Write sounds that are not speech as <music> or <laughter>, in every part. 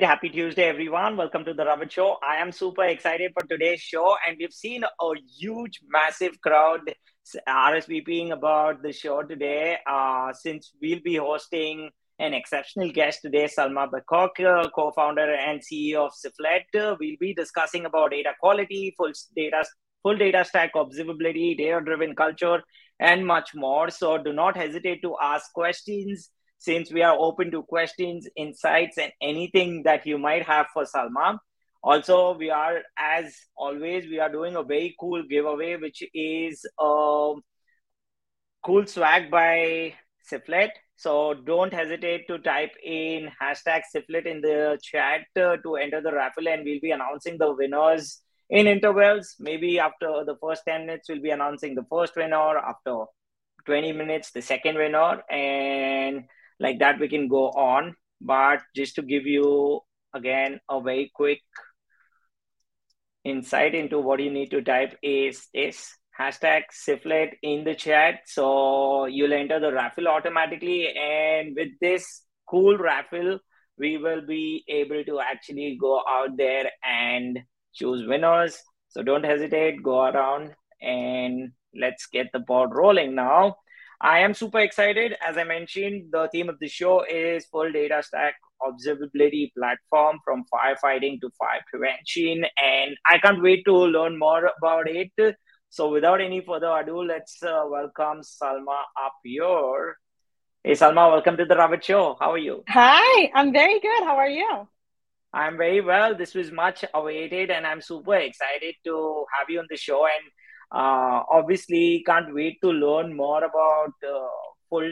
right. Happy Tuesday, everyone. Welcome to the Ravit Show. I am super excited for today's show, and we've seen a huge, massive crowd RSVPing about the show today. Uh, since we'll be hosting an exceptional guest today, Salma Bakouk, co-founder and CEO of Sifflet. We'll be discussing about data quality, full data, full data stack observability, data-driven culture, and much more. So do not hesitate to ask questions since we are open to questions, insights, and anything that you might have for Salma. Also, we are, as always, we are doing a very cool giveaway, which is a cool swag by Sifflet. So don't hesitate to type in hashtag Sifflet in the chat uh, to enter the raffle, and we'll be announcing the winners in intervals. Maybe after the first 10 minutes, we'll be announcing the first winner. After 20 minutes, the second winner. And like that we can go on. But just to give you again a very quick insight into what you need to type is this hashtag Sifflet in the chat. So you'll enter the raffle automatically. And with this cool raffle we will be able to actually go out there and choose winners. So don't hesitate. Go around and let's get the ball rolling now I am super excited. As I mentioned, the theme of the show is full data stack observability platform from firefighting to fire prevention. And I can't wait to learn more about it. So without any further ado, let's uh, welcome Salma up here. Hey, Salma, welcome to the Ravit Show. How are you? Hi, I'm very good. How are you? I'm very well. This was much awaited, and I'm super excited to have you on the show. And uh, obviously, can't wait to learn more about uh, full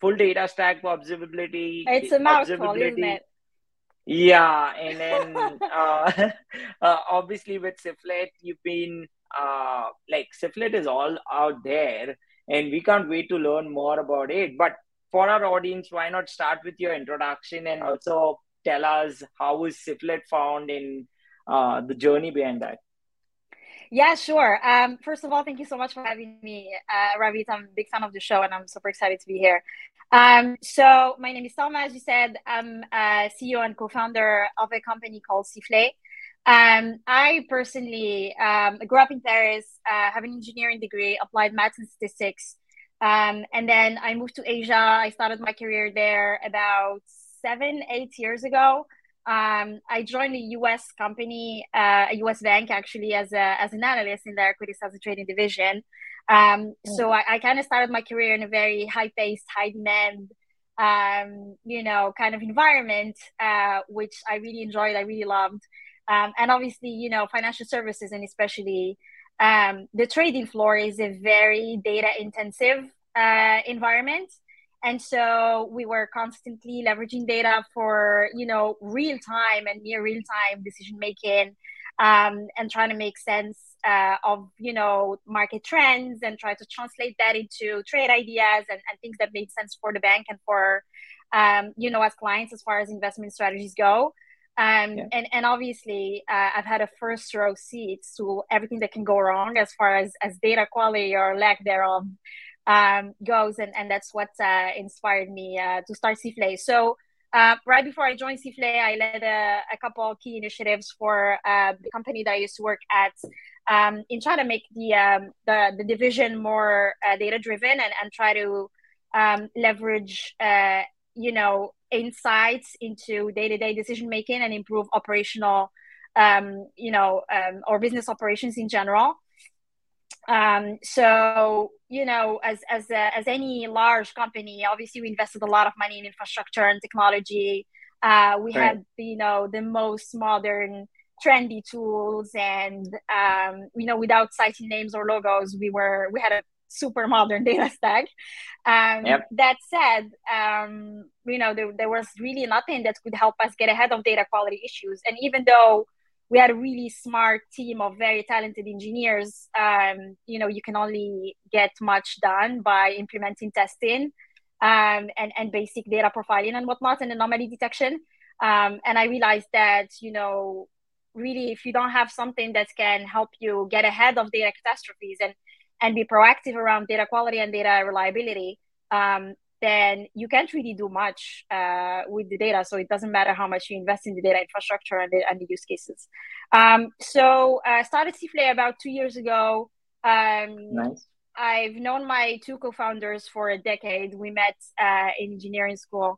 full data stack for observability. It's a mouthful, isn't it? Yeah, and <laughs> then uh, <laughs> uh, obviously with Sifflet, you've been uh, like Sifflet is all out there, and we can't wait to learn more about it. But for our audience, why not start with your introduction and also tell us how was Sifflet found in uh, the journey behind that? Yeah, sure. Um, first of all, thank you so much for having me, uh, Ravit. I'm a big fan of the show, and I'm super excited to be here. Um, so my name is Salma, as you said. I'm a CEO and co-founder of a company called Sifflet. Um, I personally um, grew up in Paris, uh, have an engineering degree, applied maths and statistics, um, and then I moved to Asia. I started my career there about seven, eight years ago. Um, I joined a US company, uh, a US bank actually, as, a, as an analyst in their equity sales and trading division. Um, mm. So I, I kind of started my career in a very high paced, high demand, um, you know, kind of environment, uh, which I really enjoyed, I really loved. Um, and obviously, you know, financial services and especially um, the trading floor is a very data intensive uh, environment and so we were constantly leveraging data for you know real time and near real time decision making um, and trying to make sense uh, of you know market trends and try to translate that into trade ideas and, and things that made sense for the bank and for um, you know as clients as far as investment strategies go um, yeah. and, and obviously uh, i've had a first row seat to everything that can go wrong as far as, as data quality or lack thereof um, goes, and, and that's what uh, inspired me uh, to start Sifflet. So uh, right before I joined Sifflet, I led a, a couple of key initiatives for uh, the company that I used to work at um, in trying to make the um, the, the division more uh, data driven and, and try to um, leverage uh, you know insights into day to day decision making and improve operational um, you know um, or business operations in general. So you know, as as a, as any large company, obviously we invested a lot of money in infrastructure and technology. Uh, we right. had you know the most modern, trendy tools, and um, you know, without citing names or logos, we were we had a super modern <laughs> data stack. Um, yep. That said, um, you know, there, there was really nothing that could help us get ahead of data quality issues. And even though we had a really smart team of very talented engineers. Um, you know, you can only get much done by implementing testing um, and, and basic data profiling and whatnot and anomaly detection. Um, and I realized that, you know, really, if you don't have something that can help you get ahead of data catastrophes and, and be proactive around data quality and data reliability, um, then you can't really do much uh, with the data. So it doesn't matter how much you invest in the data infrastructure and the, and the use cases. Um, so I uh, started Sifflet about two years ago. Um, nice. I've known my two co-founders for a decade. We met uh, in engineering school.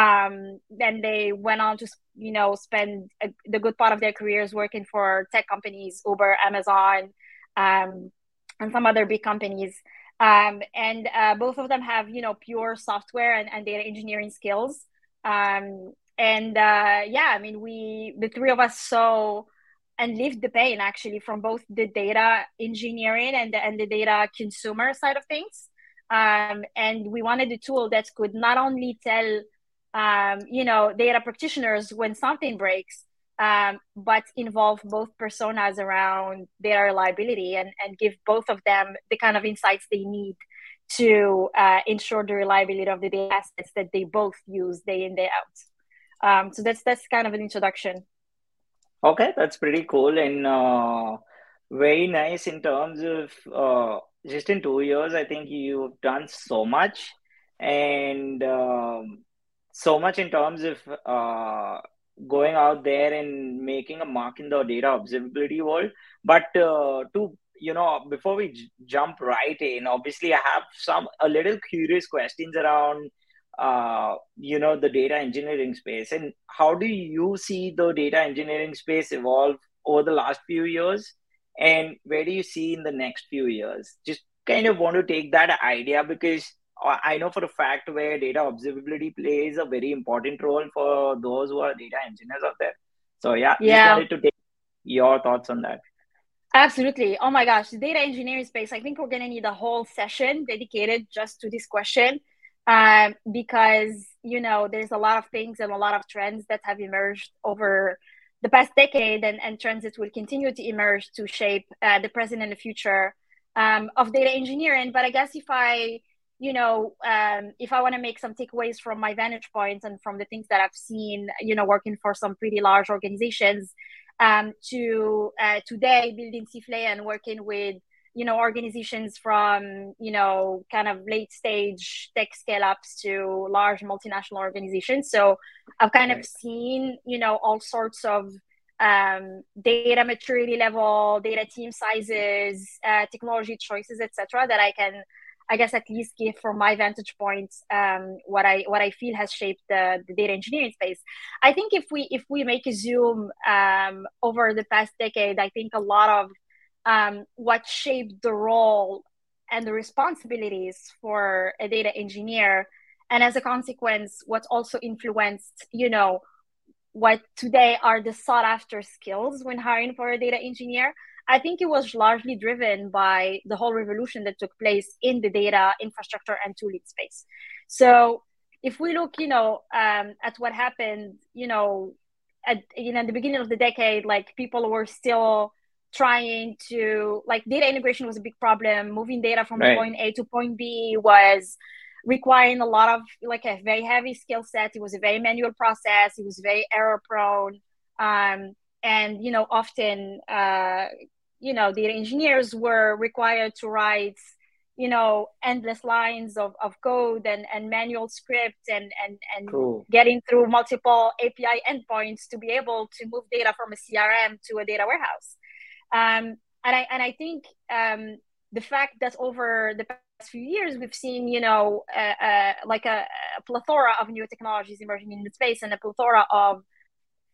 Um, then they went on to, you know, spend a, the good part of their careers working for tech companies, Uber, Amazon, um, and some other big companies. Um, and uh, both of them have, you know, pure software and, and data engineering skills. Um, and uh, yeah, I mean, we, the three of us saw and lived the pain actually from both the data engineering and the, and the data consumer side of things. Um, and we wanted a tool that could not only tell, um, you know, data practitioners when something breaks, um, but involve both personas around data reliability and, and give both of them the kind of insights they need to uh, ensure the reliability of the data assets that they both use day in day out. Um, so that's that's kind of an introduction. Okay, that's pretty cool and uh, very nice in terms of uh, just in two years. I think you've done so much and um, so much in terms of uh, going out there and making a mark in the data observability world. But uh, to you know, before we j- jump right in, obviously I have some a little curious questions around uh, you know the data engineering space. And how do you see the data engineering space evolve over the last few years? And where do you see in the next few years? Just kind of want to take that idea because i know for a fact where data observability plays a very important role for those who are data engineers out there so yeah, yeah. just wanted to take your thoughts on that Absolutely. Oh my gosh, the data engineering space. I think we're going to need a whole session dedicated just to this question um, because you know there's a lot of things and a lot of trends that have emerged over the past decade and, and trends that will continue to emerge to shape uh, the present and the future um, of data engineering but i guess if i you know um, if i want to make some takeaways from my vantage points and from the things that i've seen you know working for some pretty large organizations um, to uh, today building Sifflet and working with you know organizations from you know kind of late stage tech scale ups to large multinational organizations. So i've kind of seen you know all sorts of um, data maturity level data team sizes uh, technology choices etc that i can i guess at least give from my vantage point um, what i what i feel has shaped the, the data engineering space. I think if we if we make a zoom um, over the past decade i think a lot of um, what shaped the role and the responsibilities for a data engineer and as a consequence what also influenced you know what today are the sought after skills when hiring for a data engineer. I think it was largely driven by the whole revolution that took place in the data infrastructure and tooling space. So if we look you know um, at what happened you know at you know, at the beginning of the decade like people were still trying to like data integration was a big problem. Moving data from right. point a to point b was requiring a lot of like a very heavy skill set. It was a very manual process. It was very error prone. Um, and you know often uh, you know the engineers were required to write you know endless lines of, of code and, and manual script and and, and cool. getting through multiple api endpoints to be able to move data from a crm to a data warehouse. Um, and I and I think um, the fact that over the past few years we've seen, you know, uh, uh, like a, a, plethora of new technologies emerging in the space and a plethora of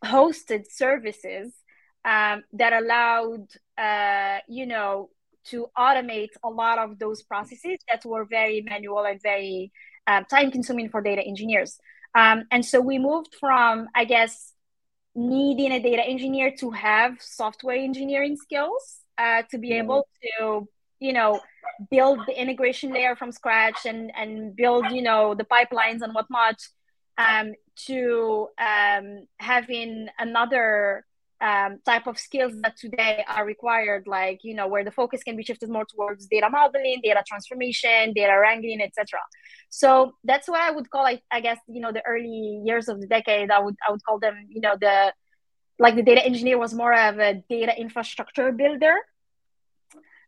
hosted services um, that allowed, uh, you know, to automate a lot of those processes that were very manual and very um, time consuming for data engineers. Um, and so we moved from, I guess, needing a data engineer to have software engineering skills uh, to be able to you know build the integration layer from scratch and and build you know the pipelines and whatnot um, to um, having another um, type of skills that today are required, like you know, where the focus can be shifted more towards data modeling, data transformation, data wrangling, etc. So that's why I would call it, I guess, you know, the early years of the decade. I would I would call them, you know, the like the data engineer was more of a data infrastructure builder.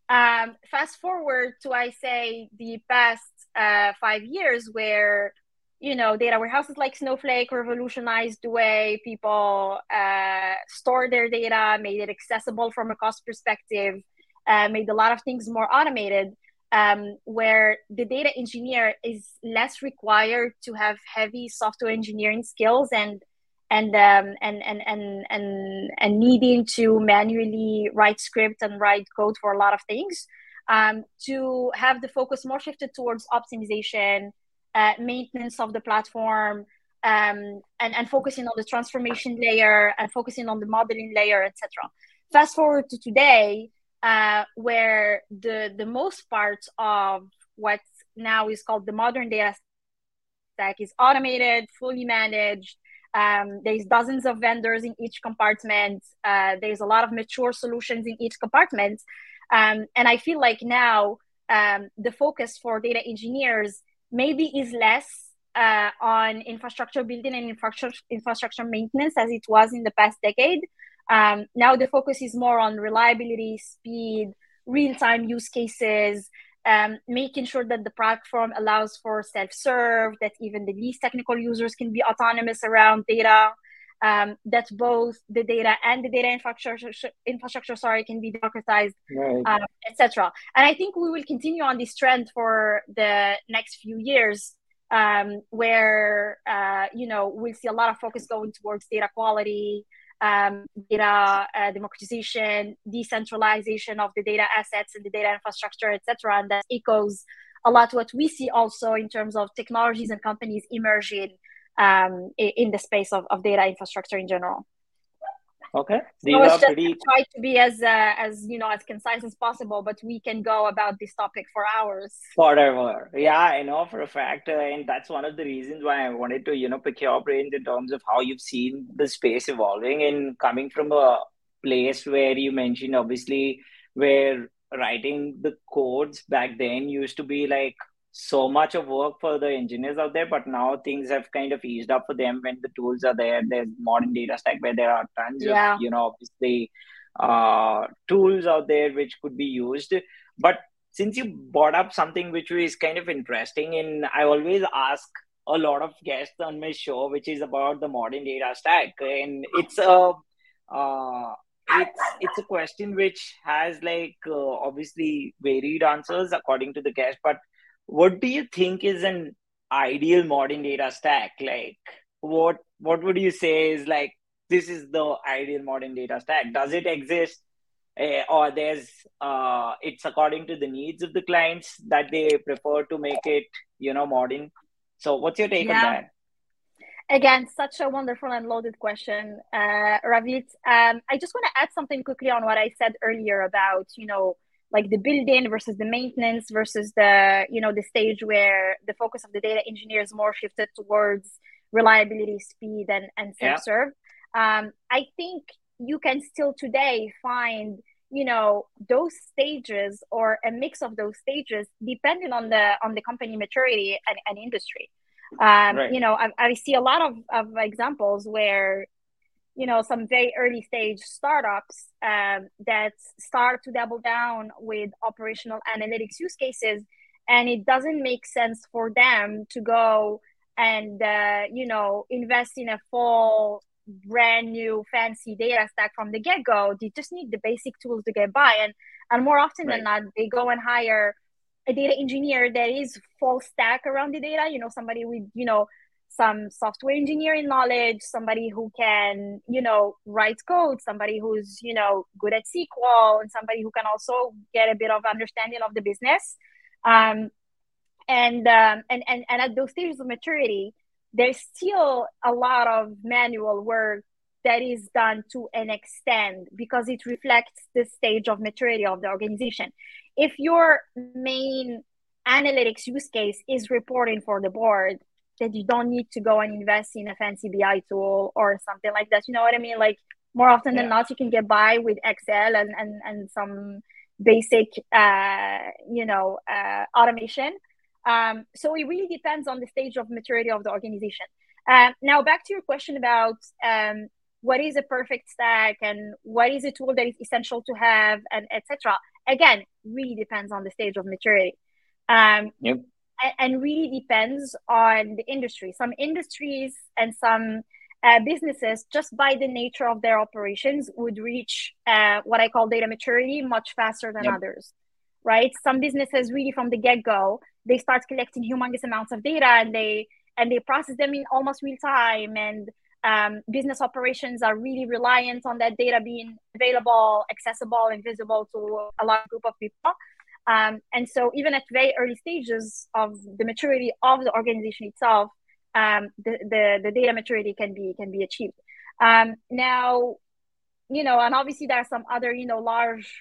Um, fast forward to I say the past uh, five years where you know data warehouses like snowflake revolutionized the way people uh, store their data made it accessible from a cost perspective uh, made a lot of things more automated um, where the data engineer is less required to have heavy software engineering skills and and um, and, and and and and needing to manually write script and write code for a lot of things um, to have the focus more shifted towards optimization uh, maintenance of the platform um, and, and focusing on the transformation layer and focusing on the modeling layer etc fast forward to today uh, where the the most part of what now is called the modern data stack is automated fully managed um, there's dozens of vendors in each compartment. Uh, there's a lot of mature solutions in each compartment. Um, and I feel like now um, the focus for data engineers maybe is less uh, on infrastructure building and infrastructure, infrastructure maintenance as it was in the past decade. Um, now the focus is more on reliability, speed, real time use cases, um, making sure that the platform allows for self-serve, that even the least technical users can be autonomous around data, um, that both the data and the data infrastructure, infrastructure sorry, can be democratized, right. um, etc. And I think we will continue on this trend for the next few years, um, where uh, you know we'll see a lot of focus going towards data quality, um, data uh, democratization, decentralization of the data assets and the data infrastructure, etc. And that echoes a lot what we see also in terms of technologies and companies emerging um, in the space of, of data infrastructure in general. Okay, these so are pretty. Try to be as uh, as you know as concise as possible, but we can go about this topic for hours. Forever, yeah, I know for a fact, uh, and that's one of the reasons why I wanted to you know pick your brains in terms of how you've seen the space evolving and coming from a place where you mentioned obviously where writing the codes back then used to be like so much of work for the engineers out there, but now things have kind of eased up for them when the tools are there. There's modern data stack where there are tons yeah. of, you know, obviously uh, tools out there which could be used. But since you brought up something which is kind of interesting, and I always ask a lot of guests on my show, which is about the modern data stack, and it's a uh, it's it's a question which has like uh, obviously varied answers according to the guest, but what do you think is an ideal modern data stack? Like what what would you say is like this is the ideal modern data stack? Does it exist? Uh, or there's uh, it's according to the needs of the clients that they prefer to make it you know modern? So what's your take yeah. on that? Again such a wonderful and loaded question uh, ravit. Um, i just want to add something quickly on what i said earlier about you know like the building versus the maintenance versus the you know the stage where the focus of the data engineer is more shifted towards reliability speed and, and self-serve yeah. um, i think you can still today find you know those stages or a mix of those stages depending on the on the company maturity and, and industry um, right. you know I, I see a lot of, of examples where you know some very early stage startups um, that start to double down with operational analytics use cases and it doesn't make sense for them to go and uh, you know invest in a full brand new fancy data stack from the get-go they just need the basic tools to get by and and more often right. than not they go and hire a data engineer that is full stack around the data you know somebody with you know some software engineering knowledge, somebody who can, you know, write code, somebody who's, you know, good at SQL, and somebody who can also get a bit of understanding of the business. Um, and, um, and, and, and at those stages of maturity, there's still a lot of manual work that is done to an extent because it reflects the stage of maturity of the organization. If your main analytics use case is reporting for the board, that you don't need to go and invest in a fancy BI tool or something like that. You know what I mean? Like more often yeah. than not, you can get by with Excel and and, and some basic, uh, you know, uh, automation. Um, so it really depends on the stage of maturity of the organization. Um, now back to your question about um, what is a perfect stack and what is a tool that is essential to have and etc. Again, really depends on the stage of maturity. Um, yep and really depends on the industry. Some industries and some uh, businesses, just by the nature of their operations, would reach uh, what I call data maturity much faster than yep. others, right? Some businesses really from the get go, they start collecting humongous amounts of data and they and they process them in almost real time and um, business operations are really reliant on that data being available, accessible, and visible to a large group of people. Um, and so, even at very early stages of the maturity of the organization itself, um, the, the, the data maturity can be can be achieved. Um, now, you know, and obviously there are some other you know large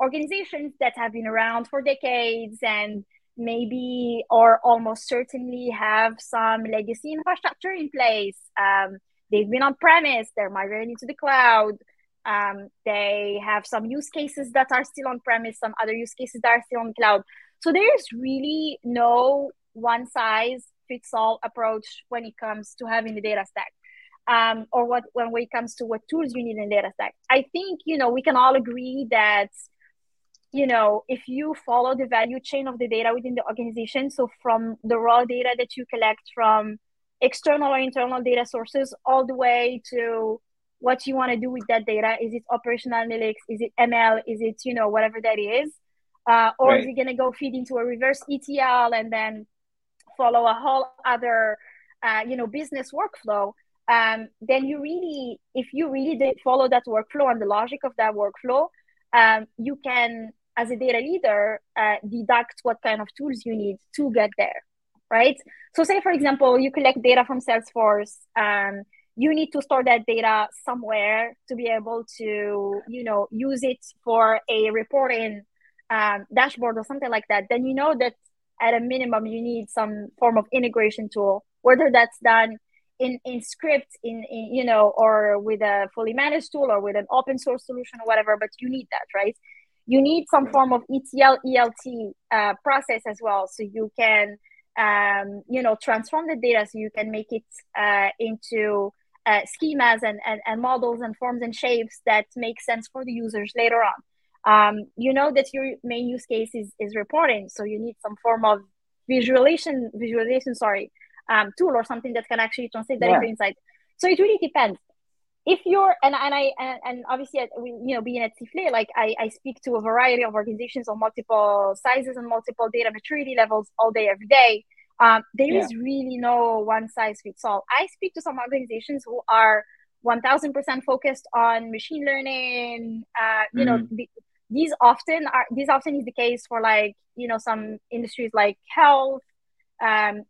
organizations that have been around for decades and maybe or almost certainly have some legacy infrastructure in place. Um, they've been on premise, they're migrating to the cloud. Um, they have some use cases that are still on premise, some other use cases that are still on cloud. So there's really no one size fits all approach when it comes to having the data stack. Um, or what when it comes to what tools you need in data stack. I think you know we can all agree that you know if you follow the value chain of the data within the organization, so from the raw data that you collect from external or internal data sources all the way to what you want to do with that data is it operational analytics is it ml is it you know whatever that is uh, or right. is it going to go feed into a reverse etl and then follow a whole other uh, you know business workflow um, then you really if you really did follow that workflow and the logic of that workflow um, you can as a data leader uh, deduct what kind of tools you need to get there right? So say, for example, you collect data from Salesforce. Um, you need to store that data somewhere to be able to, you know, use it for a reporting um, dashboard or something like that. Then you know that at a minimum you need some form of integration tool, whether that's done in in script, in, in you know, or with a fully managed tool or with an open source solution or whatever. But you need that, right? You need some form of ETL ELT uh, process as well, so you can um, you know transform the data so you can make it uh, into uh, schemas and, and, and models and forms and shapes that make sense for the users later on. Um, you know that your main use case is, is reporting so you need some form of visualization visualization sorry um, tool or something that can actually translate that yeah. into insight. So it really depends. If you're and, and i and, and obviously you know being at Sifflet, like I, I speak to a variety of organizations on multiple sizes and multiple data maturity levels all day every day um, there yeah. is really no one size fits all i speak to some organizations who are 1000% focused on machine learning uh, you mm-hmm. know these often are these often is the case for like you know some industries like health um,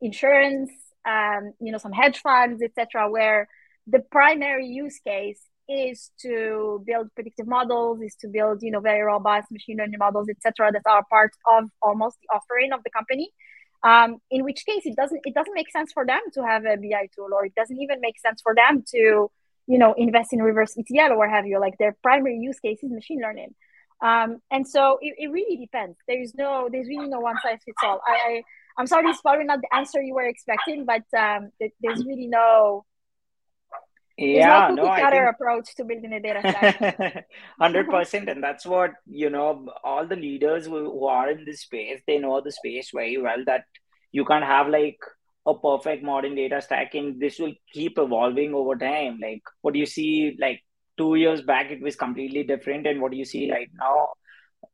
insurance um, you know some hedge funds etc where the primary use case is to build predictive models is to build you know very robust machine learning models etc that are part of almost the offering of the company um, in which case it doesn't it doesn't make sense for them to have a bi tool or it doesn't even make sense for them to you know invest in reverse etl or have you. Like their primary use case is machine learning. Um, and so it, it really depends. There's no there's really no one size fits all. I, I i'm sorry is probably not the answer you were expecting but um, there's really no yeah no, I think... approach to building a data set 100% and that's what you know all the leaders who, who are in this space they know the space very well that you can't have like a perfect modern data stack and this will keep evolving over time. Like what you see like two years back it was completely different and what you see right now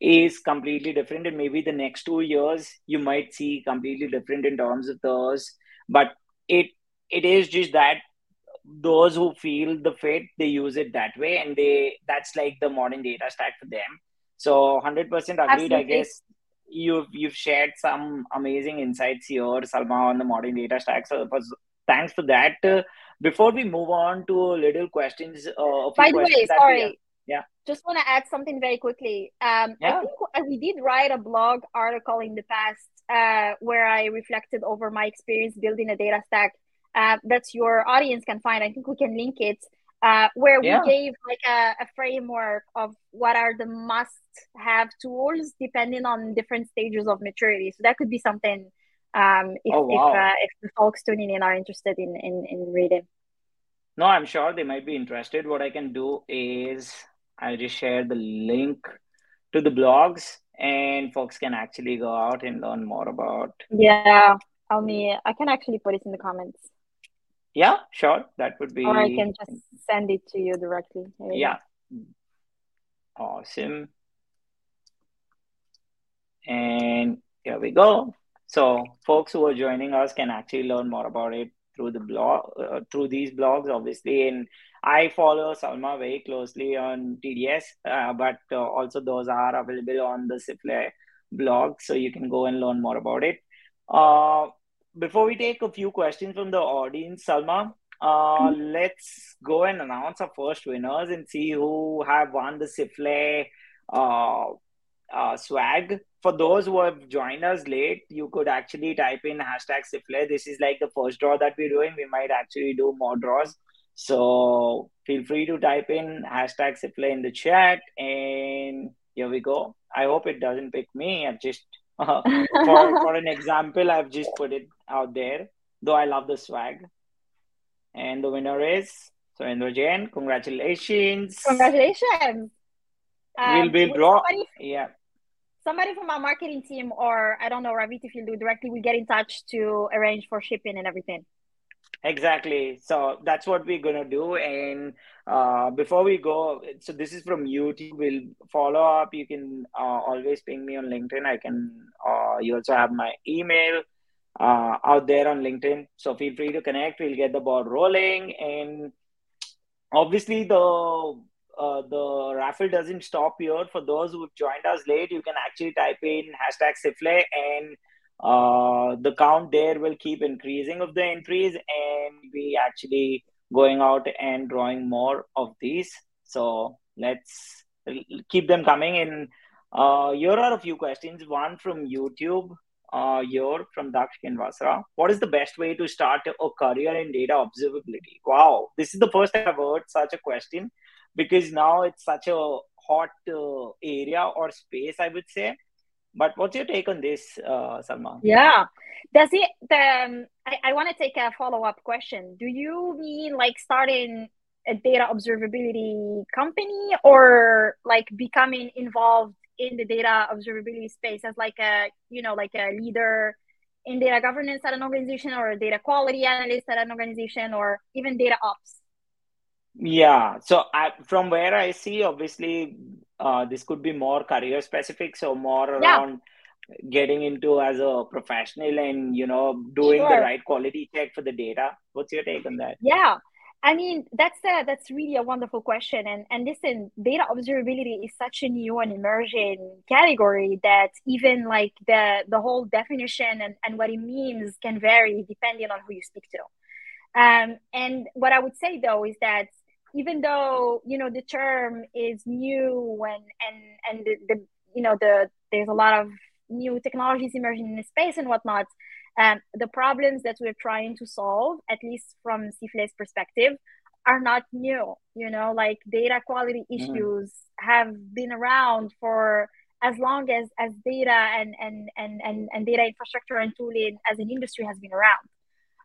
is completely different and maybe the next two years you might see completely different in terms of those. But it it is just that those who feel the fit they use it that way and they that's like the modern data stack for them. So 100% agreed Absolutely. i guess. You've you've shared some amazing insights here salma on the modern data stack. So thanks for that. Uh, before we move on to a little questions uh, by the way sorry. yeah. Just want to add something very quickly. Um, yeah. i think we did write a blog article in the past uh, where i reflected over my experience building a data stack uh, that your audience can find. I think we can link it uh, where yeah. we gave like a, a, framework of what are the must-have tools depending on different stages of maturity. So that could be something um, if oh, wow. if, uh, if the folks tuning in are interested in, in in reading. No, I'm sure they might be interested. What I can do is I'll just share the link to the blogs and folks can actually go out and learn more about. Yeah, I'll me. I can actually put it in the comments. Yeah, sure. That would be. Or I can just send it to you directly. Yeah. Awesome. And here we go. So folks who are joining us can actually learn more about it through the blog, uh, through these blogs, obviously. And I follow Salma very closely on TDS, uh, but uh, also those are available on the Sifflet blog, so you can go and learn more about it. Before we take a few questions from the audience, Salma, uh, let's go and announce our first winners and see who have won the Sifflet uh, uh, swag. For those who have joined us late, you could actually type in hashtag Sifflet. This is like the first draw that we're doing. We might actually do more draws. So feel free to type in hashtag Sifflet in the chat. And here we go. I hope it doesn't pick me. I've just, uh, <laughs> for, for an example, I've just put it out there, though I love the swag. And the winner is Surendra Jain. Congratulations. Congratulations. Um, we'll be draw. Somebody, yeah. Somebody from our marketing team, or I don't know, Ravit, if you do directly, we get in touch to arrange for shipping and everything. Exactly. So that's what we're gonna do. And uh, before we go, so this is from YouTube. We'll follow up. You can uh, always ping me on LinkedIn. I can. Uh, you also have my email uh, out there on LinkedIn. So feel free to connect. We'll get the ball rolling. And obviously, the uh, the raffle doesn't stop here. For those who've joined us late, you can actually type in hashtag Sifflet and uh, the count there will keep increasing of the entries and we actually going out and drawing more of these. So let's keep them coming in. Uh, here are a few questions. One from YouTube uh, here from Daksh Kinvasra. What is the best way to start a career in data observability? Wow, this is the first I've heard such a question because now it's such a hot uh, area or space, I would say. But what's your take on this, uh, Salma? Yeah, does it? Um, I, I want to take a follow up question. Do you mean like starting a data observability company, or like becoming involved in the data observability space as like a you know like a leader in data governance at an organization, or a data quality analyst at an organization, or even data ops? Yeah. So I, from where I see, obviously, uh, this could be more career specific. So more around yeah. getting into as a professional and you know doing sure. the right quality check for the data. What's your take on that? Yeah. I mean that's a, that's really a wonderful question and and listen data observability is such a new and emerging category that even like the the whole definition and, and what it means can vary depending on who you speak to um, and what I would say though is that even though you know the term is new and and and the, the you know the there's a lot of new technologies emerging in the space and whatnot um, the problems that we're trying to solve at least from Sifflet's perspective are not new you know like data quality mm. issues mm. have been around for as long as as data and, and and and and data infrastructure and tooling as an industry has been around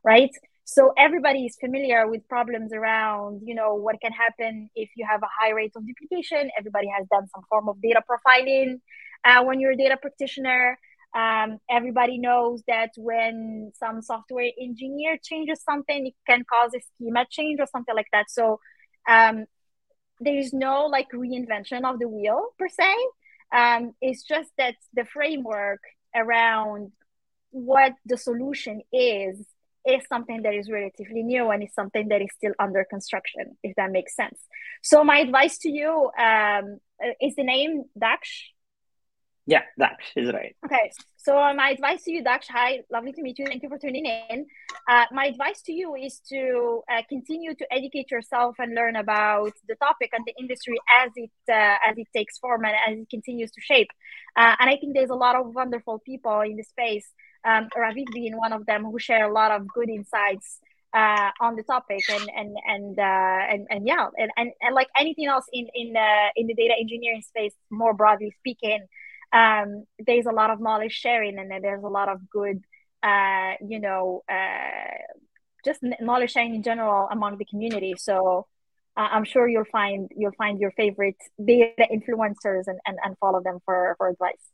right so everybody is familiar with problems around you know what can happen if you have a high rate of duplication. Everybody has done some form of data profiling uh, when you're a data practitioner. Um, everybody knows that when some software engineer changes something it can cause a schema change or something like that. So um, there is no like reinvention of the wheel per se. Um, it's just that the framework around what the solution is is something that is relatively new and is something that is still under construction, if that makes sense. So my advice to you um, is the name Daksh. Yeah, Daksh is right. Okay, so my advice to you, Daksh, hi, lovely to meet you. Thank you for tuning in. Uh, my advice to you is to uh, continue to educate yourself and learn about the topic and the industry as it uh, as it takes form and as it continues to shape. Uh, and I think there's a lot of wonderful people in the space um, Ravit being one of them, who share a lot of good insights uh, on the topic and and and uh, and, and yeah and, and, and like anything else in in uh, in the data engineering space more broadly speaking um, there's a lot of knowledge sharing and there's a lot of good uh, you know uh, just knowledge sharing in general among the community. So I'm sure you'll find you'll find your favorite data influencers and, and, and follow them for, for advice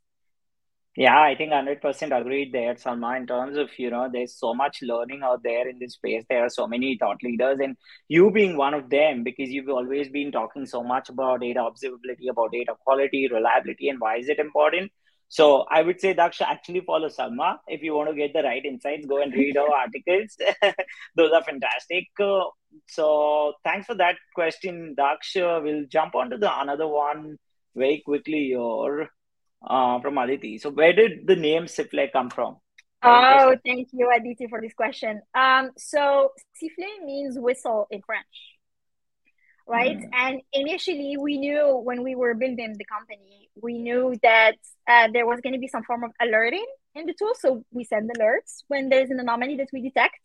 Yeah, I think 100% agreed there, Salma, in terms of, you know, there's so much learning out there in this space. There are so many thought leaders, and you being one of them, because you've always been talking so much about data observability, about data quality, reliability, and why is it important. So I would say, Daksha, actually follow Salma. If you want to get the right insights, go and read our articles. <laughs> Those are fantastic. Uh, so thanks for that question, Daksh. Uh, we'll jump on to the another one very quickly here uh, from Aditi. So, where did the name Sifflet come from? Oh, thank you, Aditi, for this question. Um, so sifflet means whistle in French, right? Mm. And initially, we knew when we were building the company, we knew that uh, there was going to be some form of alerting in the tool. So we send alerts when there's an anomaly that we detect.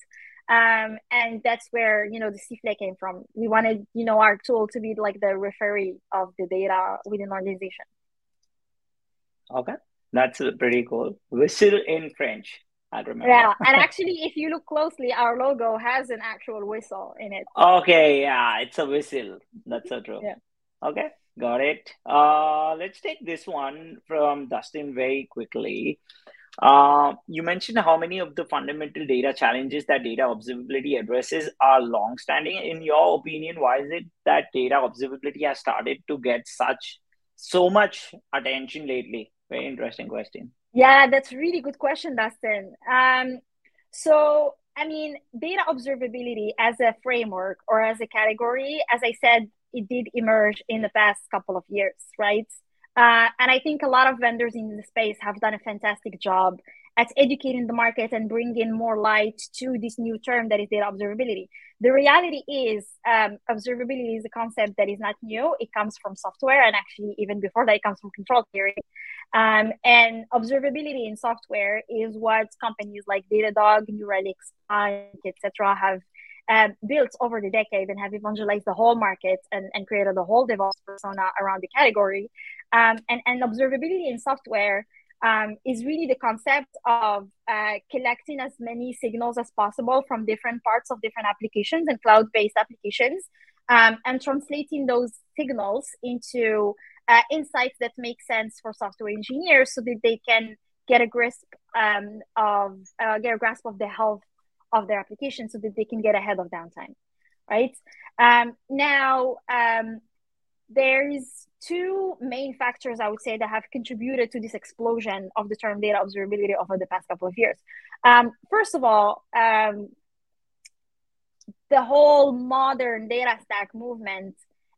Um, and that's where you know the sifflet came from. We wanted you know our tool to be like the referee of the data within organization. Okay, that's pretty cool. Whistle in French. I remember. Yeah, and actually, if you look closely, our logo has an actual whistle in it. Okay, yeah, it's a whistle. That's so true. Yeah. Okay, got it. Uh, let's take this one from Dustin very quickly. Uh, you mentioned how many of the fundamental data challenges that data observability addresses are long-standing. In your opinion, why is it that data observability has started to get such so much attention lately? Very interesting question. Yeah, that's a really good question, Dustin. Um, so, I mean, data observability as a framework or as a category, as I said, it did emerge in the past couple of years, right? Uh, and I think a lot of vendors in the space have done a fantastic job at educating the market and bringing more light to this new term that is data observability. The reality is, um, observability is a concept that is not new. It comes from software, and actually, even before that, it comes from control theory. Um, and observability in software is what companies like Datadog, New Relic, Splunk, etc., have um, built over the decade and have evangelized the whole market and, and created a whole DevOps persona around the category. Um, and, and observability in software um, is really the concept of uh, collecting as many signals as possible from different parts of different applications and cloud based applications um, and translating those signals into uh, insights that make sense for software engineers so that they can get a grasp um, of uh, get a grasp of the health of their application so that they can get ahead of downtime right um, now um, there's two main factors I would say that have contributed to this explosion of the term data observability over the past couple of years. Um, first of all, um, the whole modern data stack movement,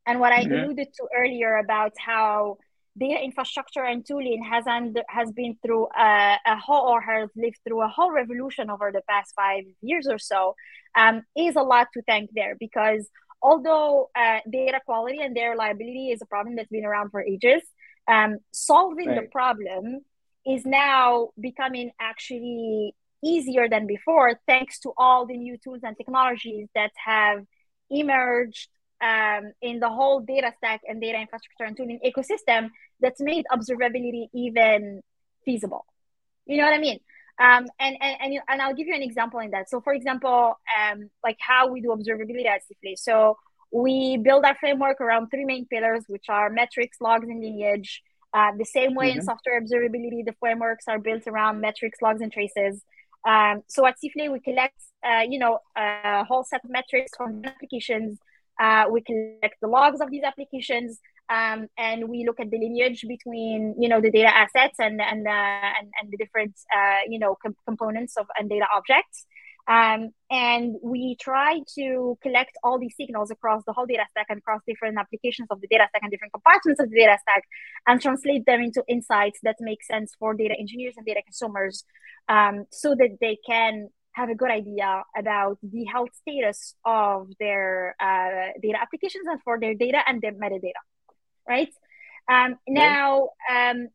and what I mm-hmm. alluded to earlier about how data infrastructure and tooling has under, has been through a, a, whole or has lived through a whole revolution over the past five years or so, um, is a lot to thank there because although uh, data quality and data reliability is a problem that's been around for ages, um, solving right. the problem is now becoming actually easier than before thanks to all the new tools and technologies that have emerged um, in the whole data stack and data infrastructure and tooling ecosystem that's made observability even feasible. You know what I mean? Um, and, and, and, and I'll give you an example in that. So for example, um, like how we do observability at Sifflet. So we build our framework around three main pillars, which are metrics, logs, and lineage. Uh, the same way mm-hmm. in software observability, the frameworks are built around metrics, logs, and traces. Um, so at Sifflet, we collect, uh, you know, a whole set of metrics from applications. Uh, we collect the logs of these applications um, and we look at the lineage between you know the data assets and and uh, and, and the different uh, you know com- components of and data objects. Um, and we try to collect all these signals across the whole data stack and across different applications of the data stack and different compartments of the data stack and translate them into insights that make sense for data engineers and data consumers um, so that they can have a good idea about the health status of their uh, data applications and for their data and their metadata right? Um, now, um,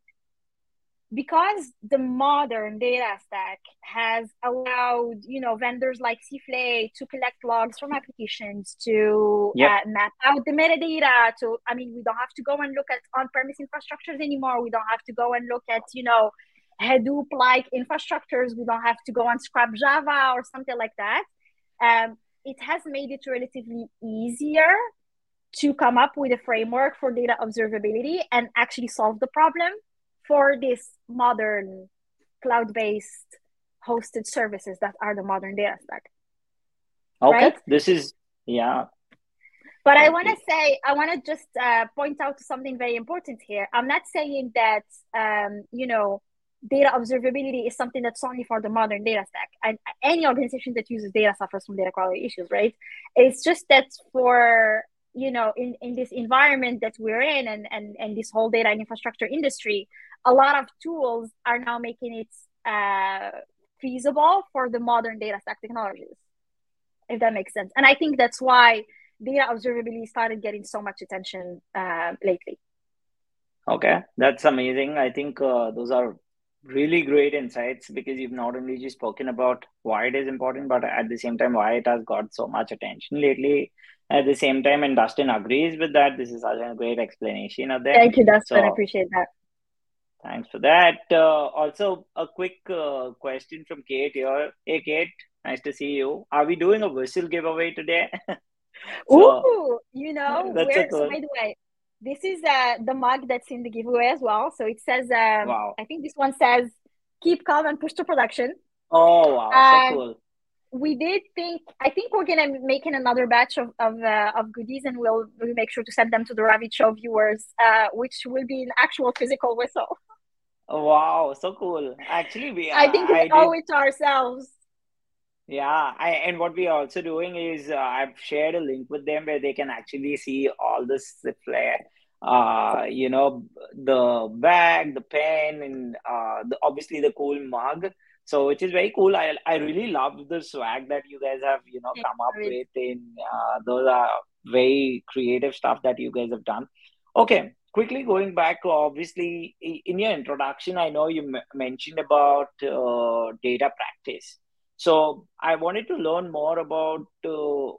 because the modern data stack has allowed you know vendors like Sifflet to collect logs from applications to yep. uh, map out the metadata to i mean we don't have to go and look at on-premise infrastructures anymore we don't have to go and look at you know hadoop like infrastructures we don't have to go and scrap java or something like that um, it has made it relatively easier to come up with a framework for data observability and actually solve the problem for these modern cloud-based hosted services that are the modern data stack. Okay, right? this is yeah. But I want to say, I want to just uh, point out something very important here. I'm not saying that, um, you know, data observability is something that's only for the modern data stack. And any organization that uses data suffers from data quality issues, right? It's just that for you know in, in this environment that we're in and, and and this whole data and infrastructure industry a lot of tools are now making it uh, feasible for the modern data stack technologies if that makes sense and i think that's why data observability started getting so much attention uh, lately okay that's amazing i think uh, those are really great insights because you've not only just spoken about why it is important, but at the same time, why it has got so much attention lately. At the same time, and Dustin agrees with that. This is such a great explanation of that. Thank you, Dustin. So, I appreciate that. Thanks for that. Uh, also, a quick uh, question from Kate here. Hey, Kate, nice to see you. Are we doing a whistle giveaway today? <laughs> so, Ooh, you know, where, cool. so by the way, this is uh, the mug that's in the giveaway as well. So it says, um, wow. I think this one says, keep calm and push to production. Oh, wow. Um, so cool. We did think, I think we're going to make in another batch of, of, uh, of goodies and we'll, we'll make sure to send them to the Ravit Show viewers, uh, which will be an actual physical whistle. Oh, wow. So cool. Actually, we, I think we I owe did... it to ourselves. Yeah, I and what we are also doing is uh, I've shared a link with them where they can actually see all this flair uh, you know, the bag, the pen, and uh, the, obviously the cool mug. So which is very cool. I I really love the swag that you guys have, you know, come up with. In uh, those are very creative stuff that you guys have done. Okay, quickly going back, to obviously in your introduction, I know you m- mentioned about uh, data practice. So I wanted to learn more about uh,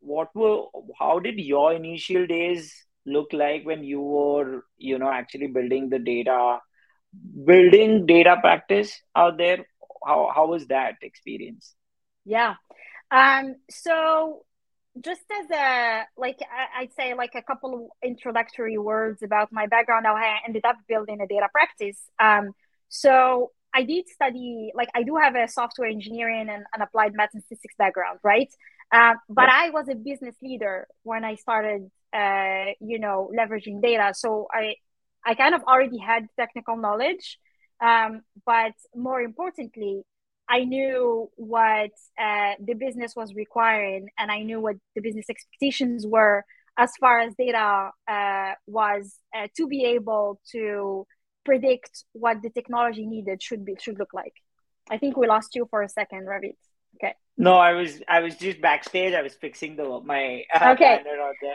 what were how did your initial days look like when you were you know actually building the data building data practice out there? How how was that experience? Yeah. Um so just as a like i'd say like a couple of introductory words about my background how i ended up building a data practice. Um so i did study like i do have a software engineering and an applied math and statistics background right uh, but yeah. i was a business leader when i started uh, you know leveraging data so i i kind of already had technical knowledge um, but more importantly i knew what uh, the business was requiring and i knew what the business expectations were as far as data uh, was uh, to be able to predict what the technology needed should be should look like i think we lost you for a second Ravit okay no, I was I was just backstage. I was fixing the my uh, <laughs> okay.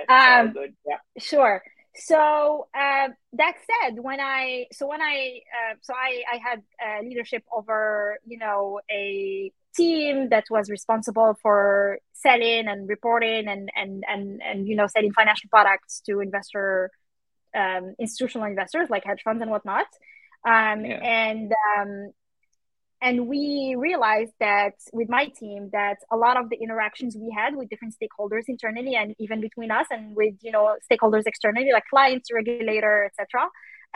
Um, good. Yeah. Sure. So uh, that said, when I so when I uh, so I I had uh, leadership over you know a team that was responsible for selling and reporting and and and and you know selling financial products to investor um, institutional investors like hedge funds and whatnot. Um, yeah. And um, and we realized that with my team that a lot of the interactions we had with different stakeholders internally and even between us and with you know stakeholders externally like clients regulator etc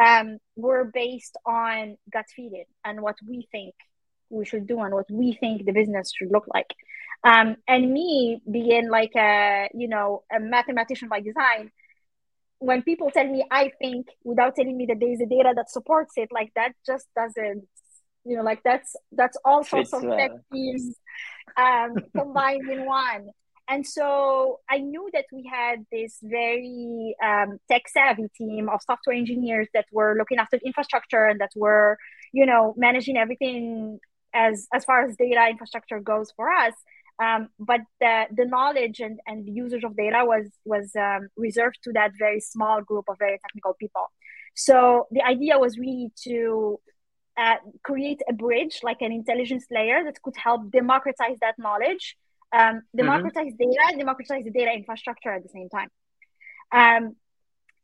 um, were based on gut feeling and what we think we should do and what we think the business should look like um, and me being like a you know a mathematician by design when people tell me i think without telling me that there's a data that supports it like that just doesn't you know like that's that's all sorts of tech teams um, <laughs> combined in one. And so i knew that we had this very um, tech savvy team of software engineers that were looking after infrastructure and that were you know managing everything as as far as data infrastructure goes for us um, but the, the knowledge and, and the usage of data was was um, reserved to that very small group of very technical people so the idea was really to uh, create a bridge, like an intelligence layer that could help democratize that knowledge, um, democratize mm-hmm. data, democratize the data infrastructure at the same time. Um,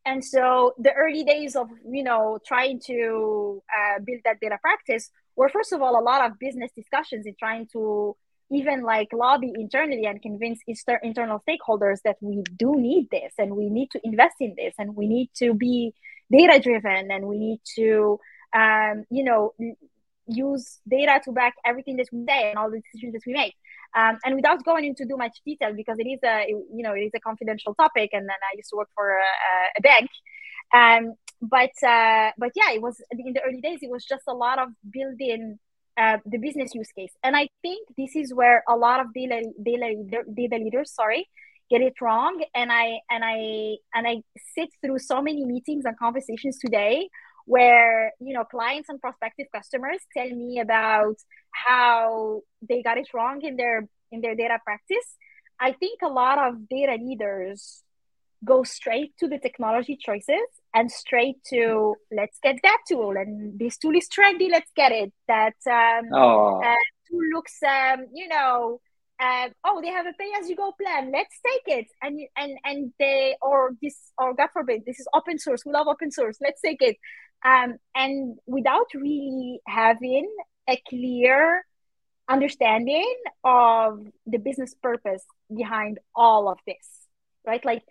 and so the early days of you know trying to uh, build that data practice were first of all a lot of business discussions in trying to even like lobby internally and convince inter- internal stakeholders that we do need this and we need to invest in this and we need to be data driven and we need to um, you know, use data to back everything that we say and all the decisions that we make. Um, and without going into too much detail, because it is a you know it is a confidential topic, and then I used to work for a, a bank. Um, but uh, but yeah, it was in the early days. It was just a lot of building the business use case, and I think this is where a lot of data data data leaders, sorry, get it wrong. And I and I and I sit through so many meetings and conversations today where you know clients and prospective customers tell me about how they got it wrong in their in their data practice i think a lot of data leaders go straight to the technology choices and straight to let's get that tool and this tool is trendy let's get it. That um, oh. uh, tool looks um, you know uh, oh they have a pay as you go plan let's take it. And and and they or this or god forbid this is open source we love open source let's take it. Um, and without really having a clear understanding of the business purpose behind all of this right? Like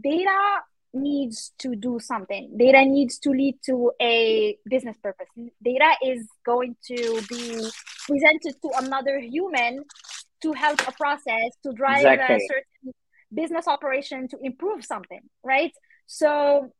data needs to do something data needs to lead to a business purpose data is going to be presented to another human to help a process to drive exactly. a certain business operation to improve something right so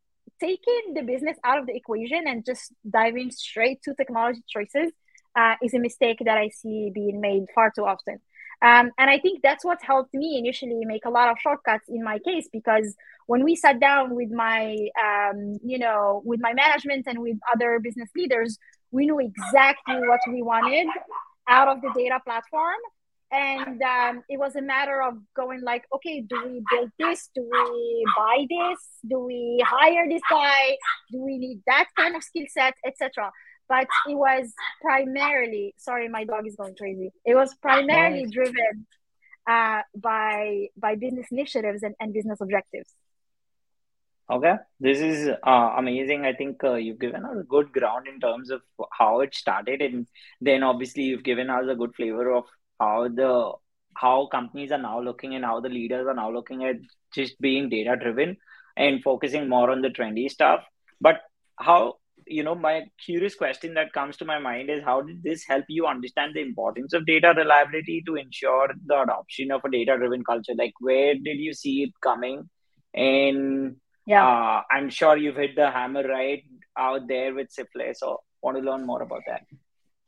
taking the business out of the equation and just diving straight to technology choices uh, is a mistake that I see being made far too often. Um, and I think that's what helped me initially make a lot of shortcuts in my case because when we sat down with my, um, you know, with my management and with other business leaders, we knew exactly what we wanted out of the data platform. And um, it was a matter of going like okay do we build this? Do we buy this? Do we hire this guy? Do we need that kind of skill set etc but it was primarily sorry my dog is going crazy. It was primarily driven uh, by by business initiatives and, and business objectives. Okay. This is uh, amazing. I think uh, you've given us a good ground in terms of how it started. And then obviously you've given us a good flavor of how the how companies are now looking and how the leaders are now looking at just being data driven and focusing more on the trendy stuff. But how you know my curious question that comes to my mind is how did this help you understand the importance of data reliability to ensure the adoption of a data driven culture? Like where did you see it coming? And yeah. uh, i'm sure you've hit the hammer right out there with Sifflet so want to learn more about that.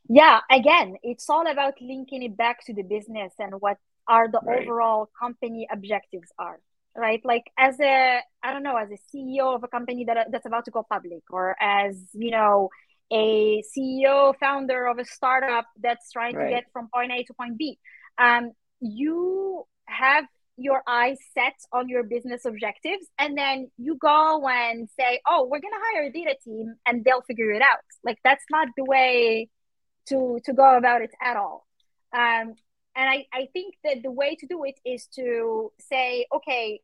Yeah again it's all about linking it back to the business and what are the right. overall company objectives are right? Like as a i don't know as a ceo of a company that, that's about to go public or as you know a ceo founder of a startup that's trying right. to get from point a to point b. Um, you have your eyes set on your business objectives and then you go and say oh we're going to hire a data team and they'll figure it out. Like that's not the way to to go about it at all. Um, and I, I think that the way to do it is to say okay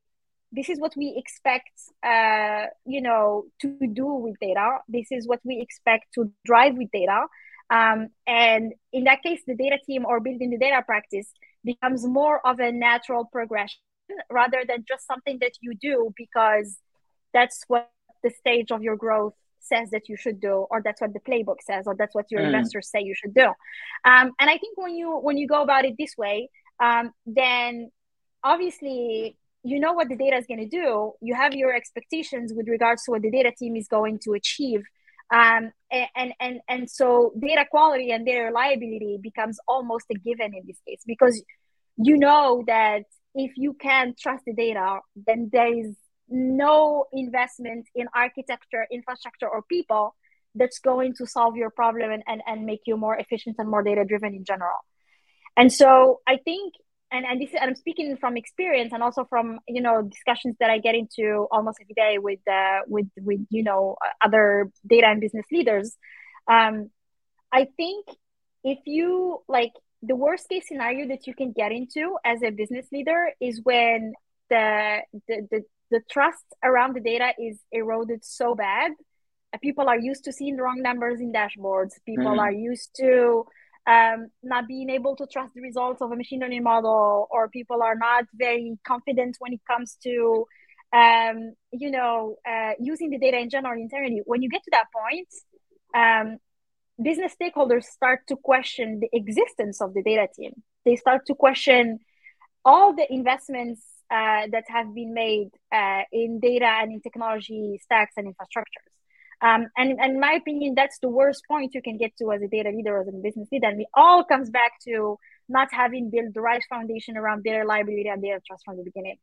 this is what we expect uh, you know to do with data. This is what we expect to drive with data. Um, and in that case the data team or building the data practice becomes more of a natural progression rather than just something that you do because that's what the stage of your growth says that you should do or that's what the playbook says or that's what your mm. investors say you should do. Um, and i think when you when you go about it this way um, then obviously you know what the data is going to do. You have your expectations with regards to what the data team is going to achieve. Um, and, and and so data quality and data reliability becomes almost a given in this case because you know that if you can trust the data then there is no investment in architecture, infrastructure, or people that's going to solve your problem and, and, and make you more efficient and more data driven in general. And so I think, and, and this is, I'm speaking from experience and also from, you know, discussions that I get into almost every day with, uh, with, with, you know, other data and business leaders. Um, I think if you like the worst case scenario that you can get into as a business leader is when the, the, the the trust around the data is eroded so bad. People are used to seeing the wrong numbers in dashboards. People mm-hmm. are used to um, not being able to trust the results of a machine learning model, or people are not very confident when it comes to, um, you know, uh, using the data in general internally. When you get to that point, um, business stakeholders start to question the existence of the data team. They start to question all the investments uh, that have been made uh, in data and in technology stacks and infrastructures. Um, and, and in my opinion, that's the worst point you can get to as a data leader as a business leader. And it all comes back to not having built the right foundation around data liability and data trust from the beginning.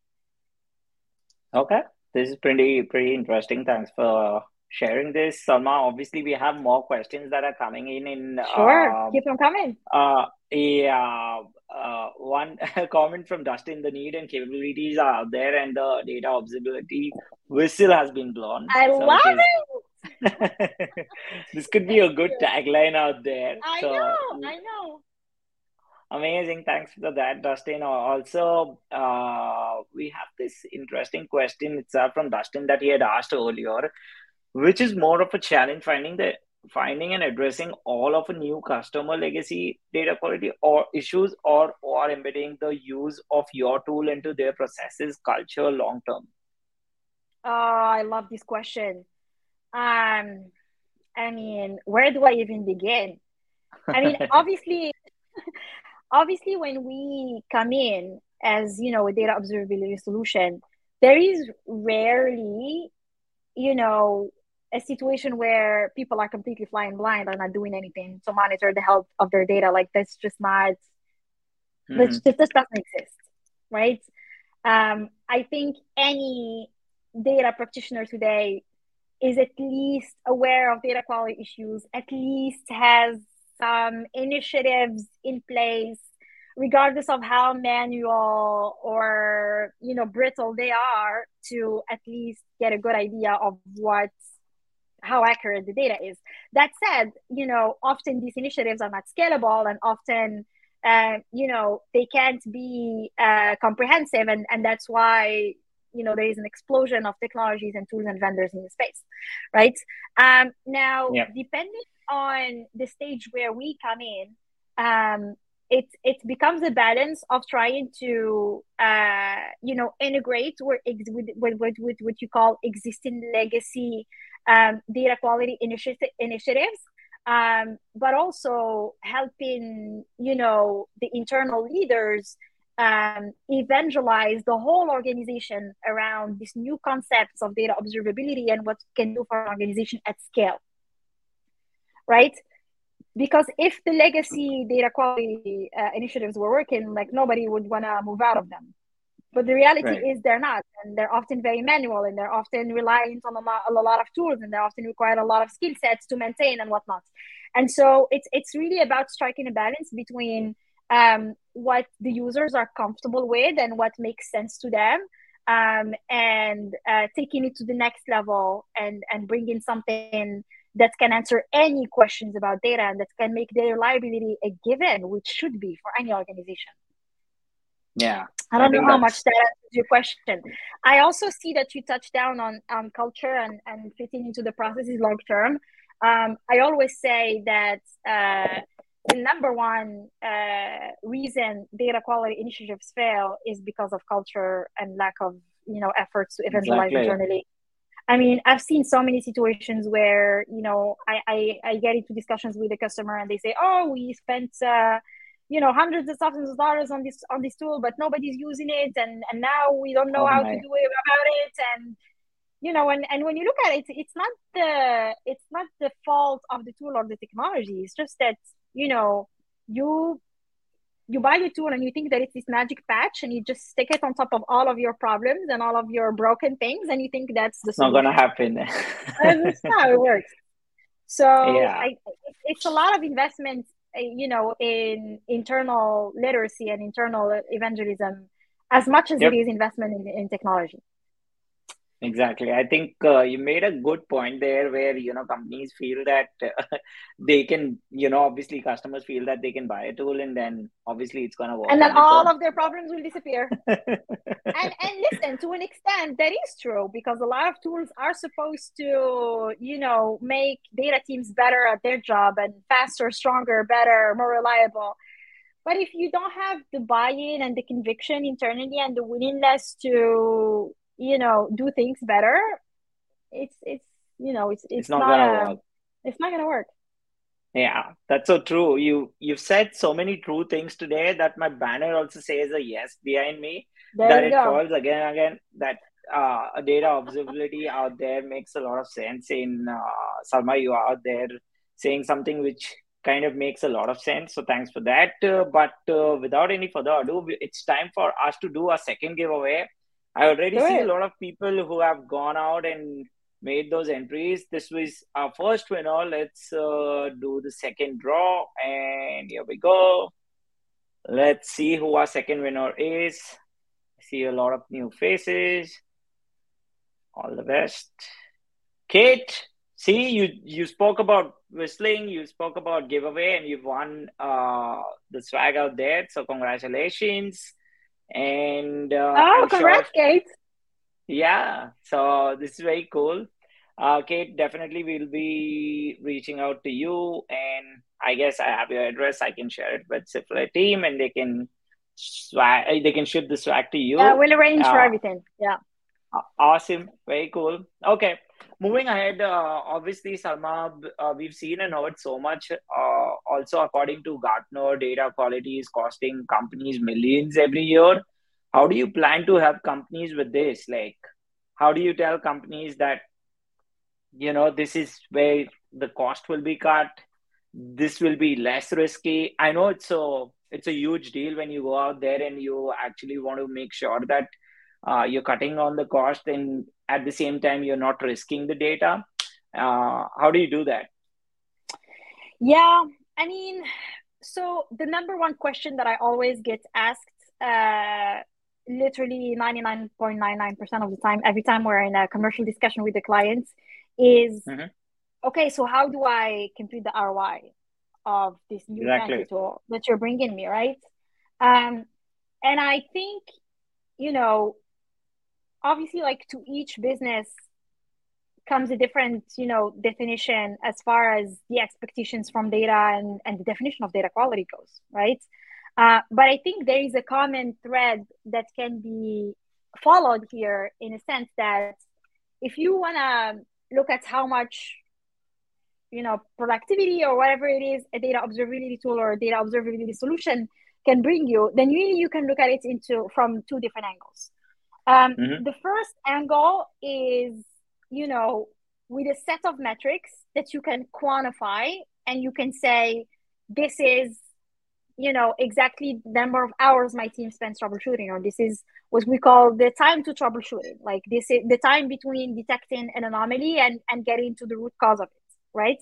Okay, this is pretty pretty interesting. Thanks for sharing this, Salma. Obviously, we have more questions that are coming in. In sure, uh, keep them coming. Uh, yeah, uh, one <laughs> comment from Dustin: the need and capabilities are out there, and the data observability whistle has been blown. I so love it. Is... <laughs> this could be a good tagline out there. I so, know. I know. Amazing. Thanks for that, Dustin. Also, uh, we have this interesting question itself from Dustin that he had asked earlier, which is more of a challenge finding the finding and addressing all of a new customer legacy data quality or issues or or embedding the use of your tool into their processes culture long term. Oh i love this question. Um i mean where do i even begin? I mean <laughs> obviously <laughs> obviously when we come in as you know a data observability solution there is rarely you know a situation where people are completely flying blind are not doing anything to monitor the health of their data like that's just not mm-hmm. this, this doesn't exist right um, i think any data practitioner today is at least aware of data quality issues at least has some initiatives in place regardless of how manual or you know brittle they are to at least get a good idea of what how accurate the data is that said you know often these initiatives are not scalable and often uh, you know they can't be uh, comprehensive and and that's why you know there is an explosion of technologies and tools and vendors in the space right um, now yeah. depending on the stage where we come in, um, it it becomes a balance of trying to uh, you know integrate with, with, with, with what you call existing legacy um, data quality initiative, initiatives um, but also helping you know the internal leaders um, evangelize the whole organization around these new concepts of data observability and what can do for an organization at scale right? Because if the legacy data quality uh, initiatives were working, like nobody would want to move out of them. But the reality right. is they're not, and they're often very manual, and they're often reliant on a lot, a lot of tools, and they often require a lot of skill sets to maintain and whatnot. And so it's it's really about striking a balance between um, what the users are comfortable with and what makes sense to them, um, and uh, taking it to the next level and and bringing something that can answer any questions about data and that can make data liability a given, which should be for any organization. Yeah. I don't I know how much that answers your question. I also see that you touched down on, on culture and, and fitting into the processes long term. Um, I always say that uh, the number one uh, reason data quality initiatives fail is because of culture and lack of you know efforts to evangelize exactly. internally I mean, I've seen so many situations where, you know, I, I, I get into discussions with the customer and they say, oh, we spent, uh, you know, hundreds of thousands of dollars on this on this tool, but nobody's using it, and and now we don't know oh how my. to do it about it, and you know, and and when you look at it, it's not the it's not the fault of the tool or the technology. It's just that you know you you buy the tool and you think that it's this magic patch and you just stick it on top of all of your problems and all of your broken things and you think that's the solution. not gonna happen that's not how it works so yeah. I, it's a lot of investment uh, you know in internal literacy and internal evangelism as much as yep. it is investment in, in technology Exactly. I think uh, you made a good point there where, you know, companies feel that uh, <laughs> they can, you know, obviously customers feel that they can buy a tool and then obviously it's going to work. And then all of their problems will disappear. <laughs> and, and listen, to an extent, that is true because a lot of tools are supposed to, you know, make data teams better at their job and faster, stronger, better, more reliable. But if you don't have the buy in and the conviction internally and the willingness to you know do things better it's it's you know it's it's, it's not, not a, it's not to work. Yeah, that's so true. You you've said so many true things today that my banner also says a yes behind me. There that it go. falls again and again. That uh, data observability out there makes a lot of sense. In uh, Salma, you are out there saying something which kind of makes a lot of sense. So thanks for that. Uh, but uh, without any further ado, it's time for us to do a second giveaway. I already see a lot of people who have gone out and made those entries. This was our first winner. Let's uh, do the second draw. And here we go. Let's see who our second winner is. I see a lot of new faces. All the best. Kate, see you you spoke about whistling, you spoke about giveaway, and you've won uh, the swag out there. So congratulations. And uh, Oh, I'm sure congrats, Kate. yeah, so this is very cool. Uh, Kate, definitely we'll be reaching out to you, and I guess I have your address. I can share it with Sifflet team, and they can swag, they can ship the swag to you. Yeah, we'll arrange for Uh, everything. Yeah. Awesome, very cool. Okay, moving ahead. Uh, obviously, Salma, uh, we've seen and heard so much. Uh, also, according to Gartner, data quality is costing companies millions every year. How do you plan to help companies with this? Like, how do you tell companies that you know this is where the cost will be cut? This will be less risky. I know it's a it's a huge deal when you go out there and you actually want to make sure that uh, you're cutting on the cost and at the same time you're not risking the data uh, how do you do that Yeah, I mean, so the number one question that I always get asked, uh, literally 99.99% of the time, every time we're in a commercial discussion with the clients, is Mhm. okay, so how do I compute the ROI of this new Exactly. tool that you're bringing me, right? Um, and I think, you know, obviously, like to each business comes a different, you know, definition as far as the expectations from data and, and the definition of data quality goes, right? Uh, but I think there is a common thread that can be followed here in a sense that if you want to look at how much you know productivity or whatever it is a data observability tool or a data observability solution can bring you then really you can look at it into from two different angles um, Mhm. the first angle is you know with a set of metrics that you can quantify and you can say this is you know exactly the number of hours my team spends troubleshooting or this is what we call the time to troubleshooting like this is the time between detecting an anomaly and and getting to the root cause of it right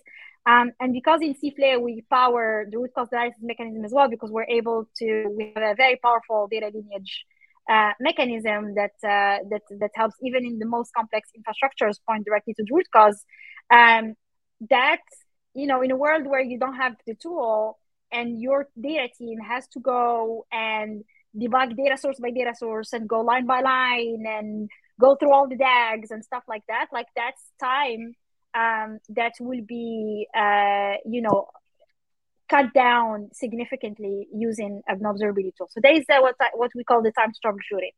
um, and because in Sifflet we power the root cause analysis mechanism as well because we're able to we have a very powerful data lineage uh, mechanism that uh, that that helps even in the most complex infrastructures point directly to the root cause um, that you know in a world where you don't have the tool and your data team has to go and debug data source by data source and go line by line and go through all the DAGs and stuff like that. Like that's time um, that will be, uh, you know, cut down significantly using an observability tool. So there is uh, what what we call the time to troubleshooting,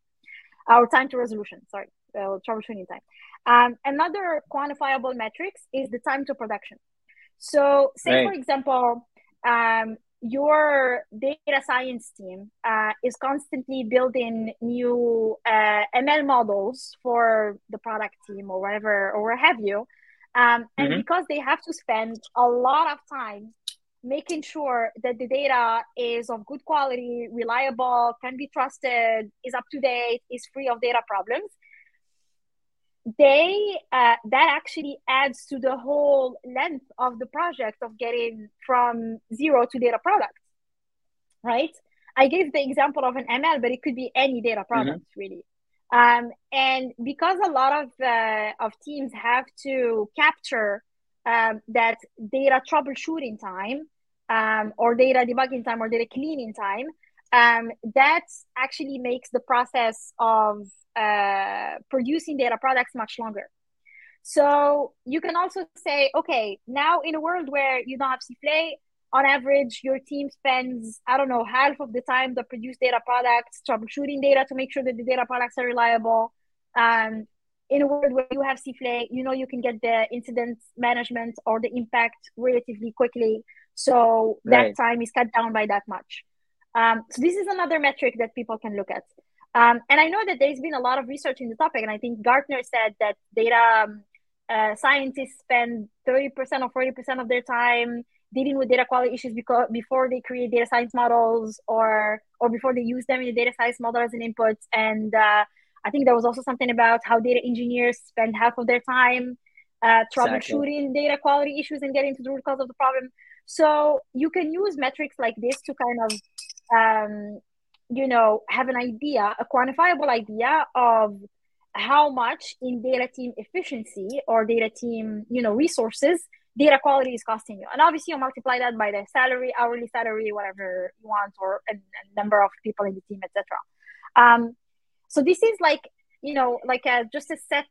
our time to resolution. Sorry, uh, troubleshooting time. Um, another quantifiable metrics is the time to production. So, say Right. for example, um, your data science team uh, is constantly building new uh, ML models for the product team or whatever or what have you. Um, and Mhm. because they have to spend a lot of time making sure that the data is of good quality, reliable, can be trusted, is up to date, is free of data problems, they uh, that actually adds to the whole length of the project of getting from zero to data product right? I gave the example of an ml but it could be any data product really. Um, and because a lot of uh, of teams have to capture um, that data troubleshooting time um, or data debugging time or data cleaning time um, that actually makes the process of uh, producing data products much longer. So you can also say, okay, now in a world where you don't have Sifflet, on average, your team spends, I don't know, half of the time to produce data products, troubleshooting data to make sure that the data products are reliable. Um, in a world where you have Sifflet, you know you can get the incident management or the impact relatively quickly. So right. that time is cut down by that much. Um, so this is another metric that people can look at. Um, and I know that there's been a lot of research in the topic, and I think Gartner said that data um, uh, scientists spend 30% or 40% of their time dealing with data quality issues because before they create data science models or or before they use them in the data science model as an input. And uh, I think there was also something about how data engineers spend half of their time uh, troubleshooting exactly. data quality issues and getting to the root cause of the problem. So you can use metrics like this to kind of, um, you know, have an idea, a quantifiable idea of how much in data team efficiency or data team, you know, resources data quality is costing you. And obviously you multiply that by the salary, hourly salary, whatever you want, or a, number of people in the team, etc. Um, so this is like, you know, like a, just a set,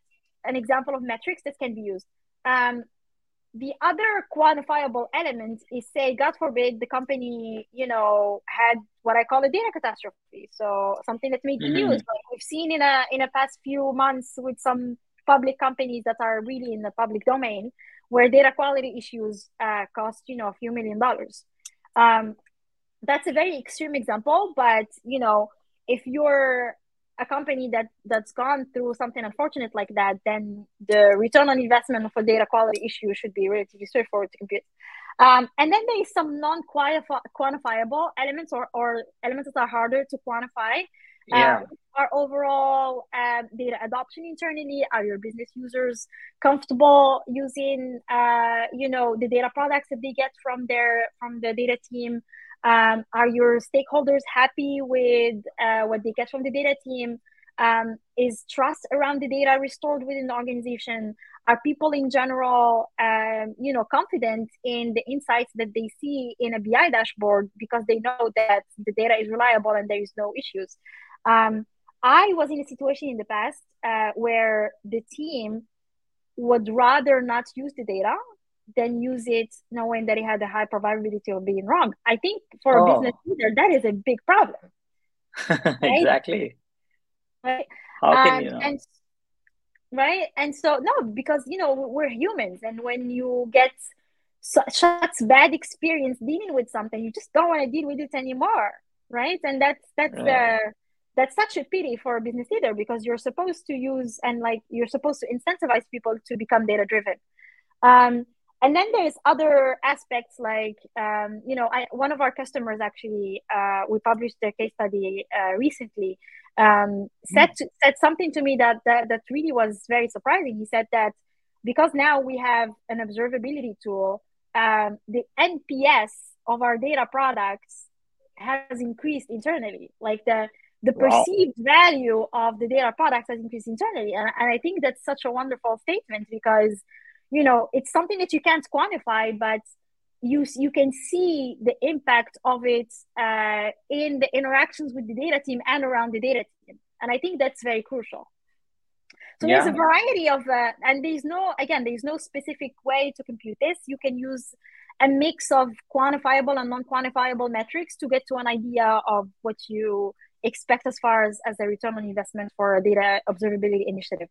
an example of metrics that can be used. Um, the other quantifiable element is say, God forbid, the company, you know, had what I call a data catastrophe. So something that made the mm-hmm. news. Like we've seen in a in a past few months with some public companies that are really in the public domain, where data quality issues uh, cost you know a few million dollars. Um, that's a very extreme example, but you know if you're a company that that's gone through something unfortunate like that, then the return on investment of a data quality issue should be relatively straightforward to compute. Um, and then there is some non-quantifiable elements or, or elements that are harder to quantify. Yeah. Um, our overall um, data adoption internally? Are your business users comfortable using, uh, you know, the data products that they get from their from the data team? Um, are your stakeholders happy with uh, what they get from the data team? Um, is trust around the data restored within the organization? Are people in general, um, you know, confident in the insights that they see in a BI dashboard because they know that the data is reliable and there is no issues? Um, I was in a situation in the past uh, where the team would rather not use the data than use it knowing that it had a high probability of being wrong. I think for oh. a business leader, that is a big problem. <laughs> Right? exactly. Right. How can um, you know? And, right. And so, no, because, you know, we're humans. And when you get such, such bad experience dealing with something, you just don't want to deal with it anymore. Right. And that's, that's right. the, that's such a pity for a business leader because you're supposed to use and like you're supposed to incentivize people to become data driven um, and then there's other aspects like um, you know I, one of our customers actually uh, we published a case study uh, recently um, said to, said something to me that, that that really was very surprising he said that because now we have an observability tool um, the nps of our data products has increased internally like the the perceived wow. value of the data products has increased internally. And, and I think that's such a wonderful statement because, you know, it's something that you can't quantify, but you you can see the impact of it uh, in the interactions with the data team and around the data team. And I think that's very crucial. So yeah. there's a variety of, uh, and there's no, again, there's no specific way to compute this. You can use a mix of quantifiable and non-quantifiable metrics to get to an idea of what you expect as far as, as a return on investment for a data observability initiative.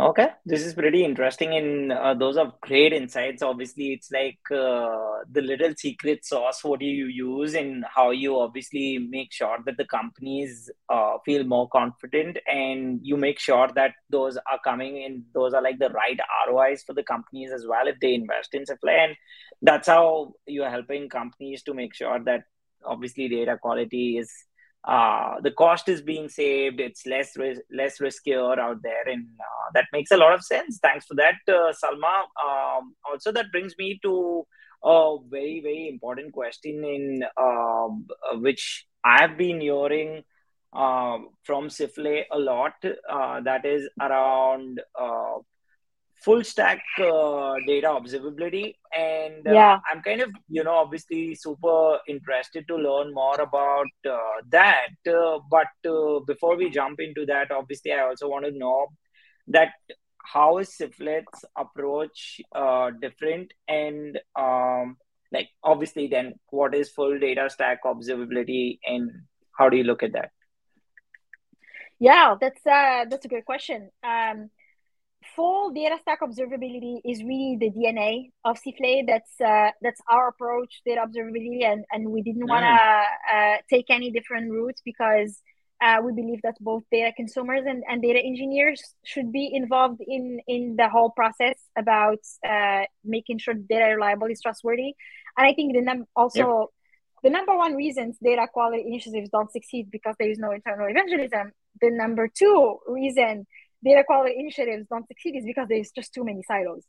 Okay, this is pretty interesting, and uh, those are great insights. Obviously, it's like uh, the little secret sauce. What you use, and how you obviously make sure that the companies uh, feel more confident, and you make sure that those are coming and those are like the right ROIs for the companies as well if they invest in Sifflet, And that's how you're helping companies to make sure that obviously data quality is uh, the cost is being saved. It's less ris- less riskier out there and uh, that makes a lot of sense. Thanks for that uh, salma. Um, also that brings me to a very very important question in um, which i have been hearing uh, from Sifflet a lot uh, that is around uh, full stack uh, data observability and uh, yeah. i'm kind of you know obviously super interested to learn more about uh, that uh, but uh, before we jump into that obviously i also want to know that how is Sifflet's approach uh, different and um, like obviously then what is full data stack observability and how do you look at that Yeah, that's uh, that's a good question. Um, full data stack observability is really the DNA of Sifflet. That's uh, that's our approach data observability, and and we didn't want to uh, take any different routes because uh, we believe that both data consumers and, and data engineers should be involved in in the whole process about uh, making sure data reliable is trustworthy. And I think the num- also yep. the number one reasons data quality initiatives don't succeed because there is no internal evangelism. The number two reason data quality initiatives don't succeed is because there's just too many silos.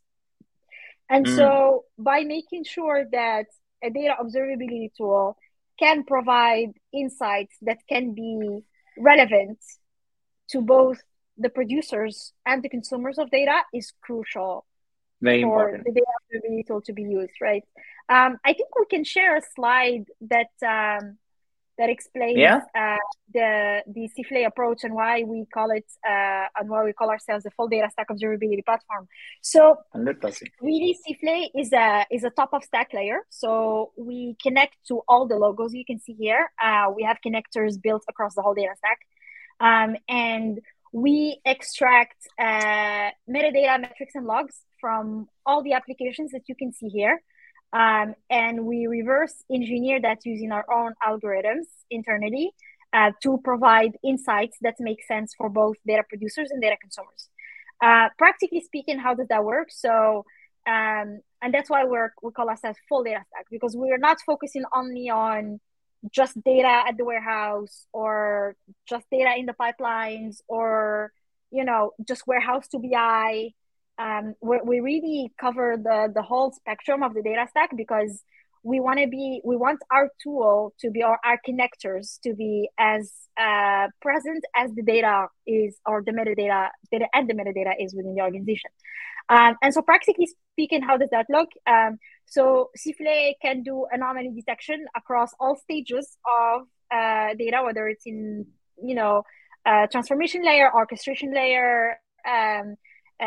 And mm. so by making sure that a data observability tool can provide insights that can be relevant to both the producers and the consumers of data is crucial Very for important. the data observability tool to be used, right? Um, I think we can share a slide that um, that explains yeah. uh, the the Sifflet approach and why we call it uh, and why we call ourselves the full data stack observability platform. So really Sifflet is a is a top of stack layer. So we connect to all the logos you can see here. Uh, we have connectors built across the whole data stack, um, and we extract uh, metadata, metrics, and logs from all the applications that you can see here. Um, and we reverse engineer that using our own algorithms internally uh, to provide insights that make sense for both data producers and data consumers. Uh, practically speaking, how does that work? So, um, and that's why we're, we call ourselves full data stack because we're not focusing only on just data at the warehouse or just data in the pipelines or you know just warehouse to BI um, we really cover the the whole spectrum of the data stack because we want to be we want our tool to be or our connectors to be as uh, present as the data is or the metadata data and the metadata is within the organization. Um, and so practically speaking how does that look? Um, so Sifflet can do anomaly detection across all stages of uh, data whether it's in you know uh, transformation layer orchestration layer um,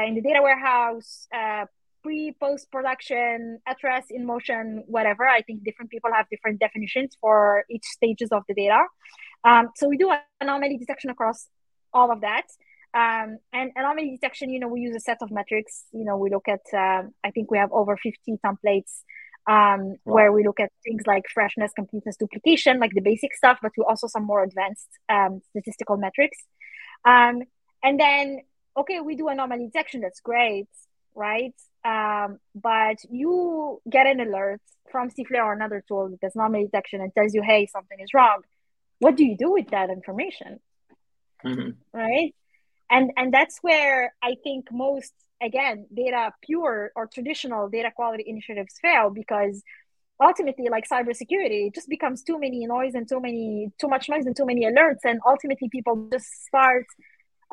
in the data warehouse, uh, pre post production, at rest, in motion, whatever. I think different people have different definitions for each stages of the data. Um, so we do anomaly detection across all of that. Um, and anomaly detection, you know, we use a set of metrics. You know, we look at, um, I think we have over 50 templates um, wow. where we look at things like freshness, completeness, duplication, like the basic stuff, but we also some more advanced um, statistical metrics. Um, and then okay, we do anomaly detection, that's great, right? Um, but you get an alert from Sifflet or another tool that does anomaly detection and tells you, hey, something is wrong. What do you do with that information? Mm-hmm. Right? And and that's where I think most again data pure or traditional data quality initiatives fail because ultimately like cybersecurity it just becomes too many noise and too many too much noise and too many alerts and ultimately people just start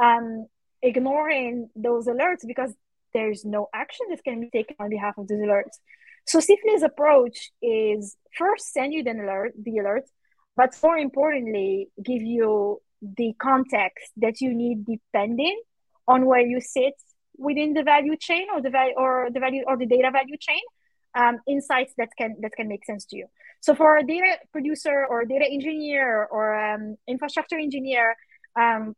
um, ignoring those alerts because there's no action that can be taken on behalf of those alerts. So Sifflet's approach is first send you the alert, the alert, but more importantly, give you the context that you need depending on where you sit within the value chain or the value or the value or the data value chain. Um, insights that can that can make sense to you. So for a data producer or data engineer or um, infrastructure engineer, um,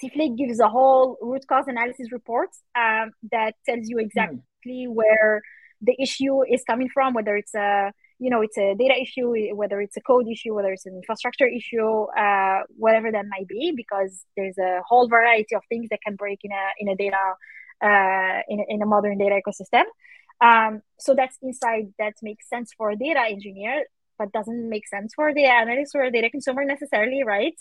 Sifflet gives a whole root cause analysis report um, that tells you exactly mm. where the issue is coming from, whether it's a you know it's a data issue, whether it's a code issue, whether it's an infrastructure issue, uh, whatever that might be, because there's a whole variety of things that can break in a in a data uh, in, a, in a modern data ecosystem. Um, so that's insight that makes sense for a data engineer, but doesn't make sense for a data analyst or a data consumer necessarily, right?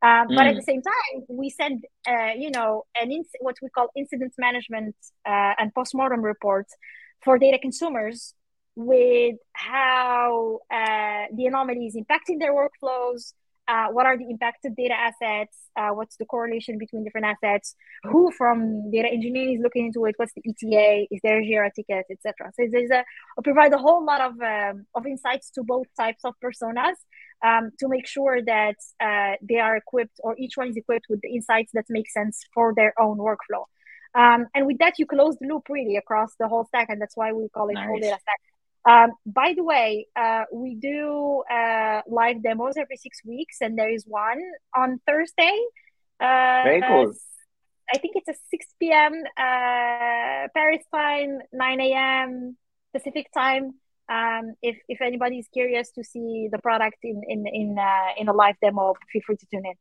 Um, mm. But at mm. the same time, we send, uh, you know, an in- what we call incident management uh, and postmortem reports for data consumers with how uh, the anomaly is impacting their workflows, uh, what are the impacted data assets, uh, what's the correlation between different assets, who from data engineering is looking into it, what's the ETA, is there a Jira ticket, etc. So there's a, I'll provide a whole lot of, um, of insights to both types of personas um, to make sure that uh, they are equipped or each one is equipped with the insights that make sense for their own workflow. Um, and with that, you close the loop really across the whole stack, and that's why we call it nice. full data stack. Um, by the way, uh, we do uh, live demos every six weeks, and there is one on Thursday. Uh, Very cool. I think it's a 6 p.m. Uh, Paris time, 9 a.m. Pacific time. Um, if if anybody is curious to see the product in in in uh, in a live demo, feel free to tune in.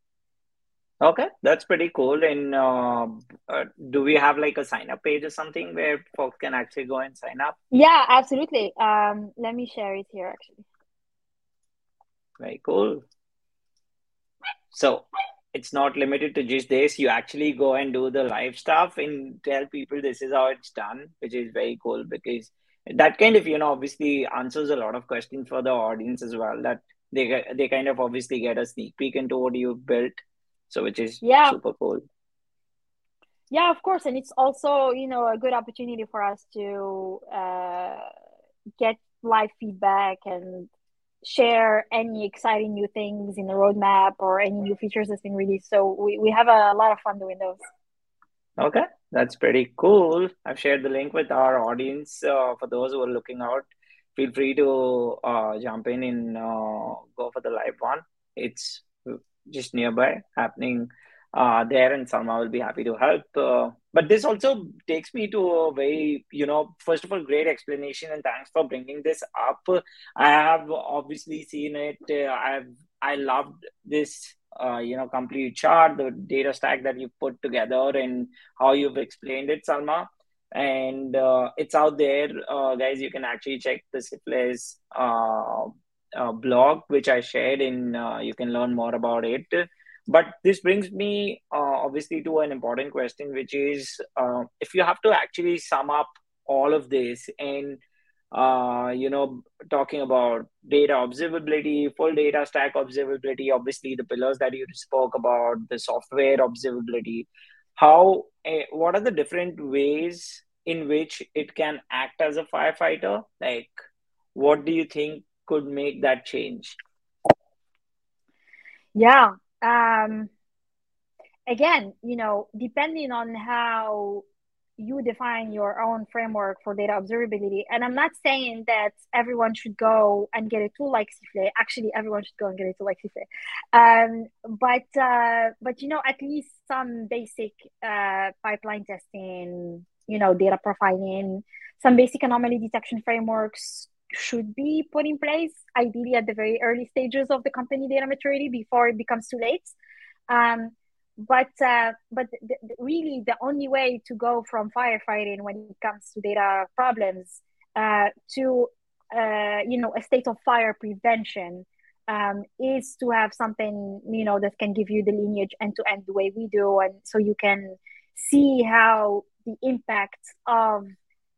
Okay, that's pretty cool. And uh, uh, do we have like a sign up page or something where folks can actually go and sign up? Yeah, absolutely. Um, let me share it here actually. Very cool. So it's not limited to just this. You actually go and do the live stuff and tell people this is how it's done, which is very cool because that kind of, you know, obviously answers a lot of questions for the audience as well. That they they kind of obviously get a sneak peek into what you've built. So which is yeah. super cool. Yeah, of course. And it's also, you know, a good opportunity for us to uh, get live feedback and share any exciting new things in the roadmap or any new features that's been released. So we, we have a lot of fun doing those. Okay, that's pretty cool. I've shared the link with our audience. Uh, for those who are looking out, feel free to uh, jump in and uh, go for the live one. It's just nearby happening uh, there, and Salma will be happy to help. Uh, but this also takes me to a very, you know, first of all, great explanation, and thanks for bringing this up. I have obviously seen it. Uh, I've I loved this, uh, you know, complete chart, the data stack that you put together, and how you've explained it, Salma. And uh, it's out there, uh, guys. You can actually check the Sifflet's blog, which I shared, and you can learn more about it. But this brings me uh, obviously to an important question which is uh, if you have to actually sum up all of this and uh, you know talking about data observability full data stack observability obviously the pillars that you spoke about the software observability how eh, what are the different ways in which it can act as a firefighter? Like what do you think could make that change yeah um, again, you know, depending on how you define your own framework for data observability. And I'm not saying that everyone should go and get a tool like Sifflet. Actually, everyone should go and get a tool like Sifflet. Um, but uh, but you know, at least some basic uh, pipeline testing, you know, data profiling, some basic anomaly detection frameworks should be put in place, ideally at the very early stages of the company data maturity before it becomes too late. Um, but uh, but really, the only way to go from firefighting when it comes to data problems uh, to uh, you know a state of fire prevention um, is to have something you know that can give you the lineage end to end the way we do, and so you can see how the impact of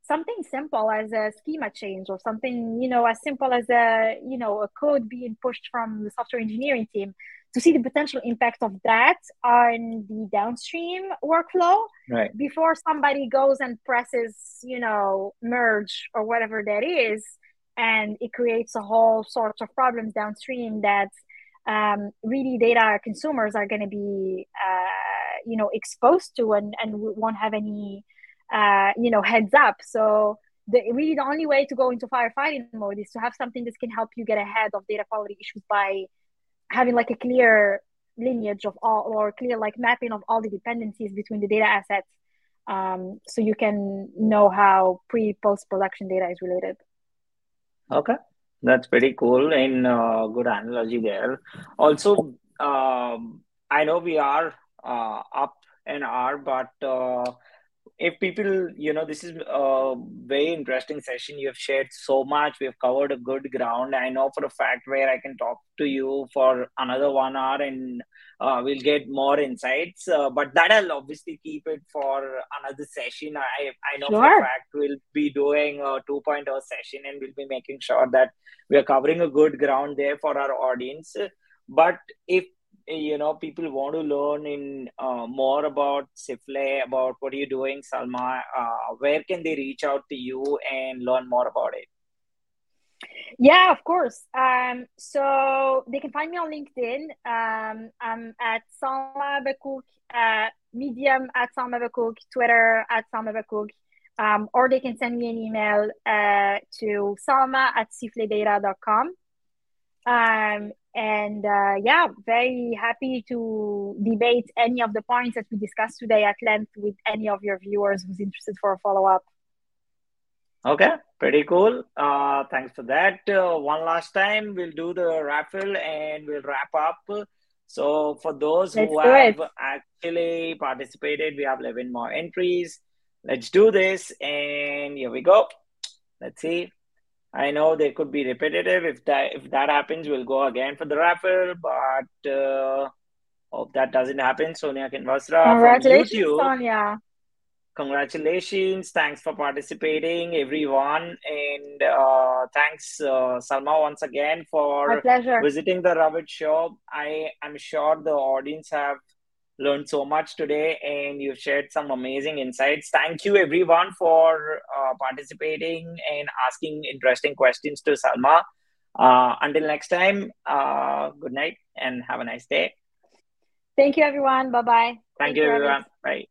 something simple as a schema change or something you know as simple as a you know a code being pushed from the software engineering team to see the potential impact of that on the downstream workflow right. before somebody goes and presses you know merge or whatever that is and it creates a whole sorts of problems downstream that um, really data consumers are going to be uh, you know exposed to and, and won't have any uh, you know, heads up. So the, really the only way to go into firefighting mode is to have something that can help you get ahead of data quality issues by having like a clear lineage of all or clear like mapping of all the dependencies between the data assets um, so you can know how pre post production data is related. Okay. That's pretty cool and uh, good analogy there. Also um, i know we are uh, up an hour but uh, if people you know this is a very interesting session. You have shared so much. We have covered a good ground. I know for a fact where i can talk to you for another one hour and uh, we'll get more insights. Uh, but that i'll obviously keep it for another session. I i know sure. for a fact we'll be doing a 2.0 session and we'll be making sure that we are covering a good ground there for our audience. But if you know people want to learn in uh, more about Sifflet, about what you're doing, Salma, uh, where can they reach out to you and learn more about it? Yeah, of course. Um, so they can find me on LinkedIn. Um, I'm at Salma Bakouk, uh, Medium at Salma Bakouk, Twitter at Salma Bakouk, um, or they can send me an email uh, to salma at siffletdata.com. Um, And uh, yeah, very happy to debate any of the points that we discussed today at length with any of your viewers who's interested for a follow up. Okay, pretty cool. Uh, thanks for that. Uh, one last time, we'll do the raffle and we'll wrap up. So, for those Let's who have it. actually participated, we have 11 more entries. Let's do this. And here we go. Let's see. I know they could be repetitive. If that if that happens, we'll go again for the raffle. But uh, hope that doesn't happen. Sonia Kinvasra from Congratulations, YouTube. Sonia. Congratulations. Thanks for participating, everyone. And uh, thanks, uh, Salma, once again for visiting the Ravit Show. I am sure the audience have learned so much today and you've shared some amazing insights. Thank you, everyone, for uh, participating and asking interesting questions to Salma. Uh, until next time, uh, good night and have a nice day. Thank you, everyone. Bye bye. Thank you, everyone. Bye.